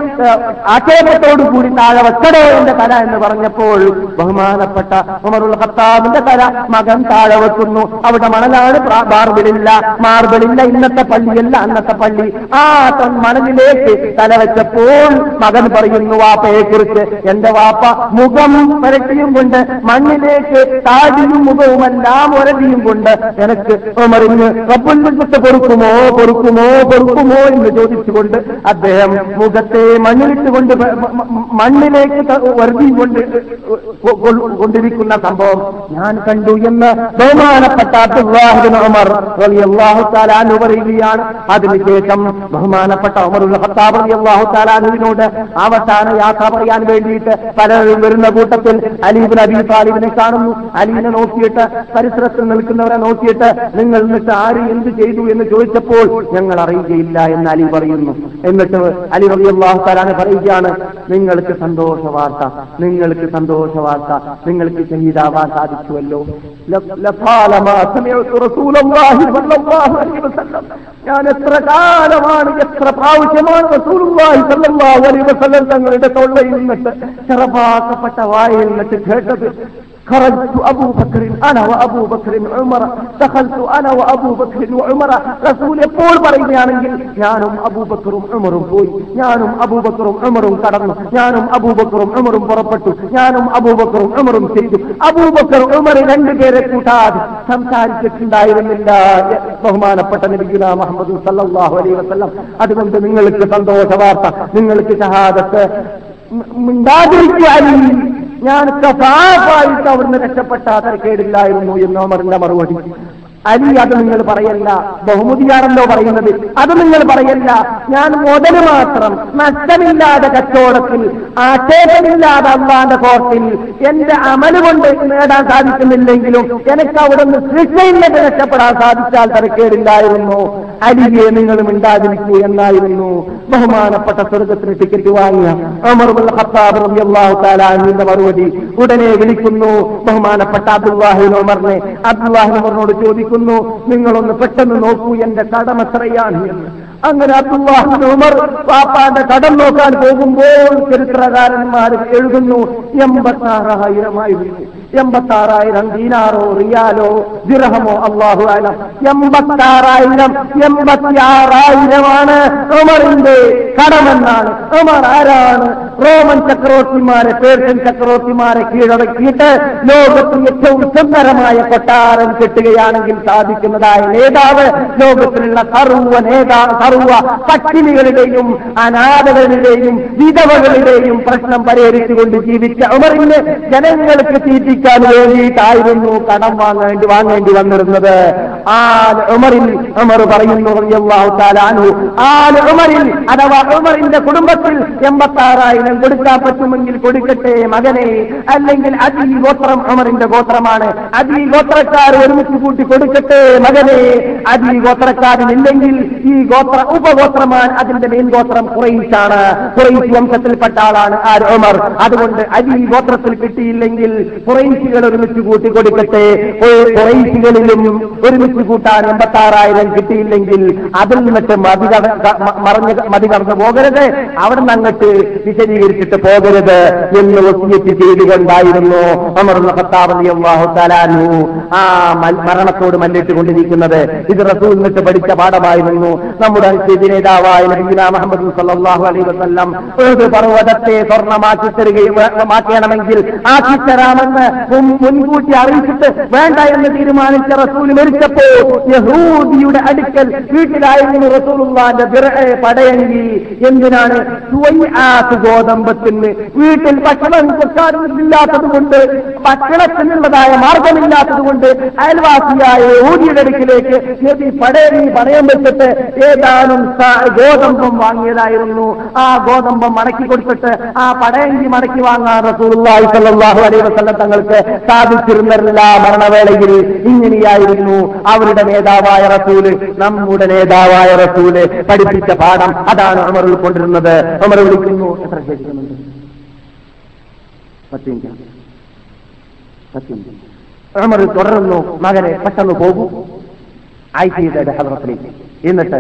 ആക്ഷേപത്തോടു കൂടി താഴെ വെക്കടേ എന്റെ തല എന്ന് പറഞ്ഞപ്പോൾ ബഹുമാനപ്പെട്ട ഉമറുൽ ഖത്താബിന്റെ തല മകൻ താഴെ വെക്കുന്നു. അവിടെ മണലാണ് മാർബിളില്ല മാർബിളില്ല. ഇന്നത്തെ പള്ളിയല്ല അന്നത്തെ പള്ളി. ആ തൻ മണലിലേക്ക് തല വെച്ചപ്പോൾ മകൻ പറയുന്നു വാപ്പയെ കുറിച്ച് എന്റെ വാപ്പ മുഖം പരട്ടിയും കൊണ്ട് മണ്ണിലേക്ക് താടിയും മുഖവും എല്ലാം ഒരടിയും കൊണ്ട് എനിക്ക് ഉമറിഞ്ഞ് റബ്ബുൽ കൊടുക്കുമോ കൊടുക്കുമോ കൊടുക്കുമോ എന്ന് ചോദിച്ചുകൊണ്ട് അദ്ദേഹം മുഖത്തെ മണ്ണിൽ മണ്ണിലിട്ട് കൊണ്ട് വ- മ- മ- മണ്ണിലേക്ക് വർദ്ധി കൊണ്ട് കൊണ്ടിരിക്കുന്ന സംഭവം ഞാൻ കണ്ടു എന്ന് ബഹുമാനപ്പെട്ട അബ്ദുല്ലാഹിബിൻ ഉമർ റളിയല്ലാഹു തആല അൻഹു പറയുകയാണ്. അതിനുശേഷം ബഹുമാനപ്പെട്ട ഉമറുൽ തആല അൻഹുവിനോട് അവസാന യാത്ര പറയാൻ വേണ്ടിയിട്ട് പലരും വരുന്ന കൂട്ടത്തിൽ അലീബിൻ അബി താലിബിനെ കാണുന്നു. അലീനെ നോക്കിയിട്ട് പരിസരത്തിൽ നിൽക്കുന്നവരെ നോക്കിയിട്ട് നിങ്ങൾ എന്നിട്ട് ആര് എന്ത് ചെയ്തു എന്ന് ചോദിച്ചപ്പോൾ ഞങ്ങൾ അറിയുകയില്ല എന്ന് അലി പറയുന്നു. എന്നിട്ട് അലി റളിയല്ലാഹു തആല പറയുകയാണ് നിങ്ങൾക്ക് സന്തോഷ വാർത്ത നിങ്ങൾക്ക് സന്തോഷ വാർത്ത നിങ്ങൾക്ക് ഷഹീദാവാൻ സാധിച്ചുവല്ലോ ഞാൻ എത്ര കാലമാണ് എത്ര പ്രാവശ്യമാണ് തങ്ങളുടെ തൊള്ളയിൽ നിന്നിട്ട് ചെറുപ്പാക്കപ്പെട്ട വായിൽ നിന്നിട്ട് കേട്ടത്. خرجت أبو بكر أنا وأبو بكر عمر دخلت أنا وأبو بكر وعمر رسول എപ്പോൾ പറയുകയാണെങ്കിൽ ഞാനും അബൂബക്കറും ഉമറും പോയി ഞാനും അബൂബക്കറും ഉമറും കടന്നു ഞാനും അബൂബക്കറും ഉമറും പുറപ്പെട്ടു ഞാനും അബൂബക്കറും ഉമറും ചെയ്തു അബൂബക്കർ ഉമർ രണ്ടുപേരെ കൂട്ടാതെ സംസാരിച്ചിട്ടുണ്ടായിരുന്നില്ല ബഹുമാനപ്പെട്ട നബിഗുല മുഹമ്മദ് സല്ലല്ലാഹു അലൈഹി വസല്ലം അതുകൊണ്ട് നിങ്ങൾക്ക് സന്തോഷ വാർത്ത നിങ്ങൾക്ക് ഷഹാദത്ത് മിണ്ടാതിരിക്കുക അലി ഞാൻ കസാഫായിട്ട് അവിടുന്ന് രക്ഷപ്പെട്ട തരക്കേടില്ലായിരുന്നു എന്ന് അമറിന്റെ മറുപടി. അലി അത് നിങ്ങൾ പറയല്ല ബഹുമതിയാണല്ലോ പറയുന്നത്. അത് നിങ്ങൾ പറയല്ല ഞാൻ മുതൽ മാത്രം നഷ്ടമില്ലാതെ കച്ചവടത്തിൽ ആക്ഷേപമില്ലാതെ അള്ളാന്റെ കോർട്ടിൽ എന്റെ അമൽ കൊണ്ട് നേടാൻ സാധിക്കുന്നില്ലെങ്കിലും എനിക്ക് അവിടെ നിന്ന് ശിക്ഷയില്ലെന്ന് രക്ഷപ്പെടാൻ സാധിച്ചാൽ തരക്കേടില്ലായിരുന്നു. അലിയെ നിങ്ങൾ മിണ്ടാതിരിക്കൂ എന്നായിരുന്നു ബഹുമാനപ്പെട്ട സ്വർഗത്തിന് ടിക്കറ്റ് വാങ്ങിയ മറുപടി ഉടനെ വിളിക്കുന്നു ബഹുമാനപ്പെട്ട അബ്ദുല്ലാഹിൻ അബ്ദുൽ അബ്ദുല്ലാഹിൻ ചോദിക്കുന്നു നിങ്ങളൊന്ന് പെട്ടെന്ന് നോക്കൂ എന്റെ കടമത്രയാണ് എന്ന്. അങ്ങനെ അബ്ദുല്ലാഹിൻ ഉമർ പാപ്പാന്റെ കടം നോക്കാൻ പോകുമ്പോൾ ചരിത്രകാരന്മാർ എഴുതുന്നു എൺപത്താറായിരമായിരുന്നു എൺപത്താറായിരം ദീനാറോ റിയാലോ ദിർഹമോ അള്ളാഹു ആലം എൺപത്താറായിരം എൺപത്തിയാറായിരമാണ് ഉമറിന്റെ കടമെന്നാണ്. ഉമർ ആരാണ്? റോമൻ ചക്രവർത്തിമാരെ പേർഷ്യൻ ചക്രവർത്തിമാരെ കീഴടക്കിയിട്ട് ലോകത്ത് ഏറ്റവും സുന്ദരമായ കൊട്ടാരം കെട്ടുകയാണെങ്കിൽ സാധിക്കുന്നതായ നേതാവ് ലോകത്തിലുള്ള സർവ നേതാ സർവ പട്ടിണികളുടെയും അനാഥകളുടെയും വിധവകളുടെയും പ്രശ്നം പരിഹരിച്ചുകൊണ്ട് ജീവിച്ച ഉമറിന് ജനങ്ങൾക്ക് തീറ്റിക്കാൻ വേണ്ടിയിട്ടായിരുന്നു കടം വാങ്ങേണ്ടി വാങ്ങേണ്ടി വന്നിരുന്നത്. ആ ഉമറിൽ ഉമർ പറയുന്നു റളിയല്ലാഹു തആല അൻഹു ആ ഉമറിൽ അഥവാ ഉമറിന്റെ കുടുംബത്തിൽ എൺപത്തി ആറായിരം കൊടുക്കാൻ പറ്റുമെങ്കിൽ കൊടുക്കട്ടെ മകനെ. അല്ലെങ്കിൽ അതി ഗോത്രം ഉമറിന്റെ ഗോത്രമാണ്. അതി ഗോത്രക്കാർ ഒരുമിച്ച് കൂട്ടി കൊടുക്കട്ടെ മകനെ. അതി ഗോത്രക്കാരനില്ലെങ്കിൽ ഈ ഗോത്ര ഉപഗോത്രമാണ് അതിന്റെ മെയിൻ ഗോത്രം കുറയിച്ചാണ്. കുറയിച്ച് വംശത്തിൽപ്പെട്ട ആളാണ് ആര്? ഉമർ. അതുകൊണ്ട് അരി ഗോത്രത്തിൽ കിട്ടിയില്ലെങ്കിൽ കുറയിച്ചുകൾ ഒരുമിച്ച് കൂട്ടി കൊടുക്കട്ടെ. കുറയിച്ചുകളിലും ഒരുമിച്ച് കൂട്ടാൻ എൺപത്തി ആറായിരം കിട്ടിയില്ലെങ്കിൽ അതിൽ നിന്നിട്ട് മതി മറഞ്ഞ മതി കടന്നു പോകരുത്. അവിടെ നിന്ന് അങ്ങോട്ട് വിശദീകരിച്ചിട്ട് പോകരുത് എന്ന് ഒത്തിയെത്തി ചെയ്തുകൊണ്ടായിരുന്നു അമർ ഖത്താബ് തലാനു ആ മരണത്തോട് മല്ലിട്ട് കൊണ്ടിരിക്കുന്നത് ഇത് റസൂൽ നിന്നിട്ട് പഠിച്ച പാഠമായിരുന്നു. നമ്മുടെ അനുസരിച്ച് നേതാവായ നബീന മുഹമ്മദ് സല്ലല്ലാഹു അലൈഹി വസല്ലം ഒരു പർവതത്തെ സ്വർണമാക്കി തരികയും മാറ്റണമെങ്കിൽ ആക്കിത്തരാമെന്ന് മുൻ- മുൻകൂട്ടി അറിയിച്ചിട്ട് വേണ്ട എന്ന് തീരുമാനിച്ച റസൂൽ മരിച്ചപ്പോൾ യഹൂദിയുടെ അടുക്കൽ വീട്ടിലായിരുന്നു റസൂലുള്ളാന്റെ പടയങ്കി എന്തിനാണ് ഗോതമ്പത്തിന് വീട്ടിൽ ഭക്ഷണം കൊടുക്കാറില്ലാത്തത് കൊണ്ട് ഭക്ഷണത്തിനുള്ളതായ മാർഗമില്ലാത്തത് കൊണ്ട് അയൽവാസിയായ യഹൂദിയുടെ അടുക്കിലേക്ക് പടയങ്കി പണയം വെച്ചിട്ട് ഏതാനും ഗോതമ്പം വാങ്ങിയതായിരുന്നു. ആ ഗോതമ്പം മടക്കി കൊടുത്തിട്ട് ആ പടയങ്കി മടക്കി വാങ്ങാൻ റസൂലുള്ളാഹി സ്വല്ലല്ലാഹു അലൈഹി വസല്ലം തങ്ങൾക്ക് സാധിച്ചിരുന്നില്ല മരണവേളയിൽ. ഇങ്ങനെയായിരുന്നു അവരുടെ നേതാവായ റസൂൽ നമ്മുടെ നേതാവായ റസൂൽ പഠിപ്പിച്ച പാഠം അതാണ് അമർ ഉൾക്കൊണ്ടിരുന്നത് അമർ വിളിക്കുന്നു. എത്ര ശേഷിക്കുന്നുണ്ട് പത്ത് ഉമർ തുടരുന്നു മകനെ പെട്ടെന്ന് പോകൂ. ആയിഷയുടെ ഹദ്റത്തിലേക്ക്. എന്നിട്ട്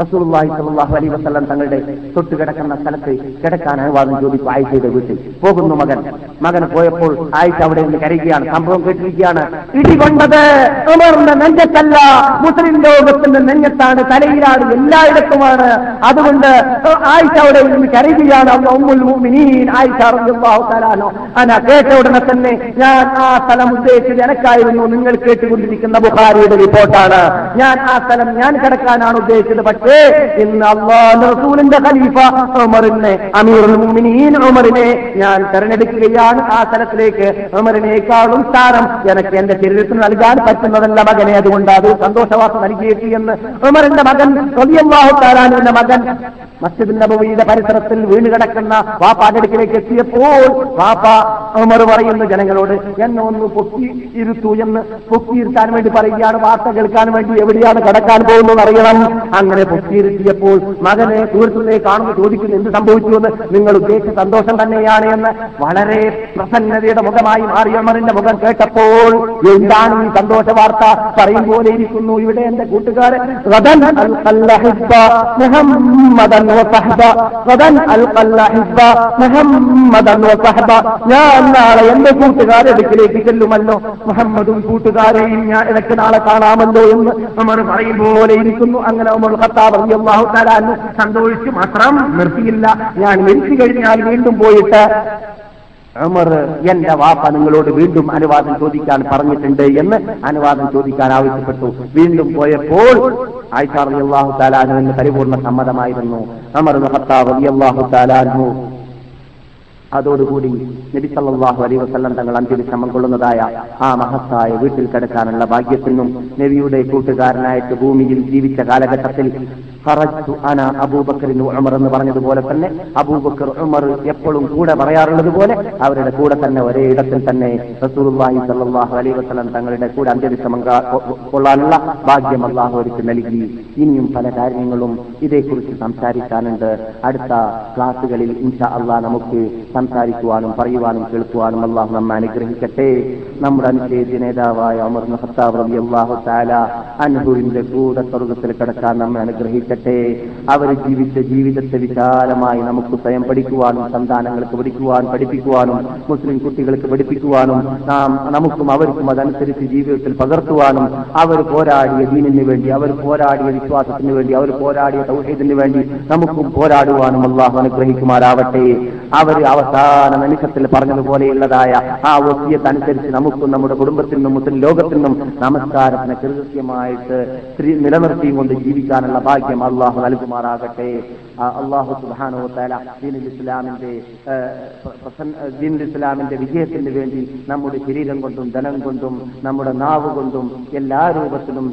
റസൂലുള്ളാഹി സലാഹു അലൈ വസ്ലം തങ്ങളുടെ തൊട്ട് കിടക്കുന്ന സ്ഥലത്ത് കിടക്കാൻ അനുവാദം ചോദിച്ചു ആയിഷയുടെ വീട്ടിൽ. പോകുന്നു മകൻ. മകൻ പോയപ്പോൾ ആയിഷ അവിടെ നിന്ന് കരയുകയാണ്. സംഭവം കേട്ടിരിക്കുകയാണ്. ഇടികൊണ്ടത് ഉമറിന്റെ നെഞ്ചത്തല്ല മുസ്ലിം ലോകത്തിന്റെ നെഞ്ഞത്താണ് തലയിലാണ് എല്ലായിടത്തുമാണ്. അതുകൊണ്ട് ആയിഷ അവിടെ നിന്ന് കരയുകയാണ്. ആയിഷ കേട്ട ഉടനെ തന്നെ ഞാൻ ആ സ്ഥലം ഉദ്ദേശിച്ചത് എനക്കായിരുന്നു. നിങ്ങൾ കേട്ടുകൊണ്ടിരിക്കുന്ന ബുഹാരിയുടെ റിപ്പോർട്ടാണ്. ഞാൻ ആ സ്ഥലം ഞാൻ കിടക്കാനാണ് ഉദ്ദേശിച്ചത്. പക്ഷേ അള്ളാഹ് റസൂലിന്റെ ഖലീഫ ഉമറിനെ അമീറുൽ മുഅ്മിനീൻ ഉമറിനെ ഞാൻ തെരഞ്ഞെടുക്കുകയാണ്. ആ സ്ഥലത്തിലേക്ക് ഉമറിനേക്കാളും സ്ഥാനം എനിക്ക് എന്റെ ശരീരത്തിന് നൽകാൻ പറ്റുന്നതല്ല മകനെ. അതുകൊണ്ട് അത് സന്തോഷവാർത്ത നൽകിയിട്ട് എന്ന് ഉമറിന്റെ മകൻ റളിയല്ലാഹു താലാനുവിന്റെ മകൻ മസ്ജിദ് നബവിയുടെ പരിസരത്തിൽ വീണ് കിടക്കുന്ന വാപ്പാന്റെ അടുക്കിലേക്ക് എത്തിയപ്പോൾ വാപ്പ ഉമർ പറയുന്നു ജനങ്ങളോട് എന്നെ ഒന്ന് പൊക്കി ഇരുത്തു എന്ന് പൊക്കിയിരുത്താൻ വേണ്ടി പറയുകയാണ്. വാർത്ത കേൾക്കാൻ വേണ്ടി എവിടെയാണ് കടക്കാൻ പോകുന്നത് അറിയണം. അങ്ങനെ പൊക്കിയിരുത്തിയപ്പോൾ മകനെ സുഹൃത്തുക്കളെ കാണുന്നു ചോദിക്കുന്നു എന്ത് സംഭവിച്ചു എന്ന്? നിങ്ങൾ ഉദ്ദേശിച്ച സന്തോഷം തന്നെയാണ് എന്ന്. വളരെ പ്രസന്നതയുടെ മുഖമായി മാറിയമ്മറിന്റെ മുഖം കേട്ടപ്പോൾ എന്താണ് ഈ സന്തോഷ വാർത്ത? പറയും പോലെ ഇരിക്കുന്നു. ഇവിടെ എന്റെ കൂട്ടുകാരൻ ഞാൻ നാളെ എന്റെ കൂട്ടുകാരെ അടുക്കിലേക്ക് ചെല്ലുമല്ലോ. മുഹമ്മദും കൂട്ടുകാരെയും ഞാൻ ഇടയ്ക്ക് നാളെ കാണാമല്ലോ എന്ന് ഉമർ പറയും പോലെ ഇരിക്കുന്നു. അങ്ങനെ ഖത്താബ് റളിയല്ലാഹു താല അൻഹു സന്തോഷിച്ചു മാത്രം നിർത്തിയില്ല. ഞാൻ മരിച്ചു കഴിഞ്ഞാൽ വീണ്ടും പോയിട്ട് അമർ എന്റെ വാപ്പ നിങ്ങളോട് വീണ്ടും അനുവാദം ചോദിക്കാൻ പറഞ്ഞിട്ടുണ്ട് എന്ന് അനുവാദം ചോദിക്കാൻ ആവശ്യപ്പെട്ടു. വീണ്ടും പോയപ്പോൾ ആയിഷാർ അള്ളാഹു താലാനു എന്ന് പരിപൂർണ സമ്മതമായിരുന്നു. അമർ ഖത്താബ് അള്ളാഹു താലാനു അതോടുകൂടി നബി സല്ലല്ലാഹു അലൈഹി വസല്ലം തങ്ങൾ അന്ത്യവിശ്രമം കൊള്ളുന്നതായ ആ മഹത്തായ വീട്ടിൽ കിടക്കാനുള്ള ഭാഗ്യത്തിനും നബിയുടെ കൂട്ടുകാരനായിട്ട് ഭൂമിയിൽ ജീവിച്ച കാലഘട്ടത്തിൽ അന അബൂബക്കറിന് ഉമർ എന്ന് പറഞ്ഞതുപോലെ തന്നെ അബൂബക്കർ ഉമർ എപ്പോഴും കൂടെ പറയാറുള്ളതുപോലെ അവരുടെ കൂടെ തന്നെ ഒരേ ഇടത്തിൽ തന്നെ റസൂലുള്ളാഹി സല്ലല്ലാഹു അലൈഹി വസല്ലം തങ്ങളുടെ കൂടെ അന്ത്യവിശ്രമം കൊള്ളാനുള്ള ഭാഗ്യം അള്ളാഹു അവർക്ക് നൽകി. ഇനിയും പല കാര്യങ്ങളും ഇതേക്കുറിച്ച് സംസാരിക്കാനുണ്ട്. അടുത്ത ക്ലാസുകളിൽ ഇൻഷാ അള്ളാഹ് നമുക്ക് സംസാരിക്കുവാനും പറയുവാനും കേൾക്കുവാനും അള്ളാഹു നമ്മെ അനുഗ്രഹിക്കട്ടെ. നമ്മുടെ അനുശേദ്യ നേതാവായ അമർ ഖത്താബ് റബി അള്ളാഹു താല അനുഭവിന്റെ കൂടെ സ്വർഗത്തിൽ കിടക്കാൻ നമ്മെ അനുഗ്രഹിക്കട്ടെ. അവർ ജീവിച്ച ജീവിതത്തെ വിശാലമായി നമുക്ക് സ്വയം പഠിക്കുവാനും സന്താനങ്ങൾക്ക് പഠിക്കുവാനും പഠിപ്പിക്കുവാനും മുസ്ലിം കുട്ടികൾക്ക് പഠിപ്പിക്കുവാനും നാം നമുക്കും അവർക്കും അതനുസരിച്ച് ജീവിതത്തിൽ പകർത്തുവാനും അവർ പോരാടിയ ദീനിന് വേണ്ടി അവർ പോരാടിയ വിശ്വാസത്തിന് വേണ്ടി അവർ പോരാടിയ സൗഹൃദത്തിന് വേണ്ടി നമുക്കും പോരാടുവാനും അള്ളാഹു അനുഗ്രഹിക്കുമാറാവട്ടെ. അവർ അവസാന നിമിഷത്തിൽ പറഞ്ഞതുപോലെയുള്ളതായ ആ ഒത്തിയത് അനുസരിച്ച് നമുക്കും നമ്മുടെ കുടുംബത്തിൽ നിന്നും മുസ്ലിം ലോകത്തിൽ നിന്നും നമസ്കാരത്തിന് കൃത്യമായിട്ട് നിലനിർത്തിയും കൊണ്ട് ജീവിക്കാനുള്ള ഭാഗ്യം അള്ളാഹു നൽകുമാറാകട്ടെ. അള്ളാഹു സുബാനോ തല ദീനുൽ ഇസ്ലാമിന്റെ ദീൻ ഇസ്ലാമിന്റെ വിജയത്തിന് വേണ്ടി നമ്മുടെ ശരീരം കൊണ്ടും ധനം കൊണ്ടും നമ്മുടെ നാവ് കൊണ്ടും എല്ലാ രൂപത്തിലും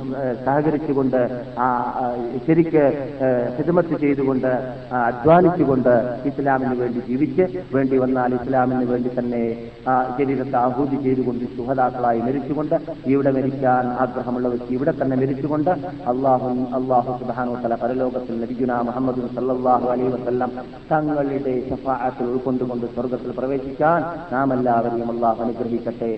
സഹകരിച്ചുകൊണ്ട് ആ ശരിക്ക് ഹിതമത്ത് ചെയ്തുകൊണ്ട് അധ്വാനിച്ചുകൊണ്ട് ഇസ്ലാമിന് വേണ്ടി ജീവിച്ച് വേണ്ടി വന്നാൽ ഇസ്ലാമിന് വേണ്ടി തന്നെ ശരീരത്തെ ആഹൂതി ചെയ്തുകൊണ്ട് സുഹതാക്കളായി മരിച്ചുകൊണ്ട് ഇവിടെ മരിക്കാൻ ആഗ്രഹമുള്ളവർക്ക് ഇവിടെ തന്നെ മരിച്ചുകൊണ്ട് അള്ളാഹു അള്ളാഹു സുബാനോത്തല തല പരലോകത്തിൽ നബിഗുന മുഹമ്മദ് സല്ലല്ലാഹു അലൈഹി വസല്ലം തങ്ങളുടെ ശഫാഅത്തിൽ ഉൾക്കൊണ്ടുകൊണ്ട് സ്വർഗത്തിൽ പ്രവേശിക്കാൻ നാം എല്ലാവരെയും അള്ളാഹു അനുഗ്രഹിക്കട്ടെ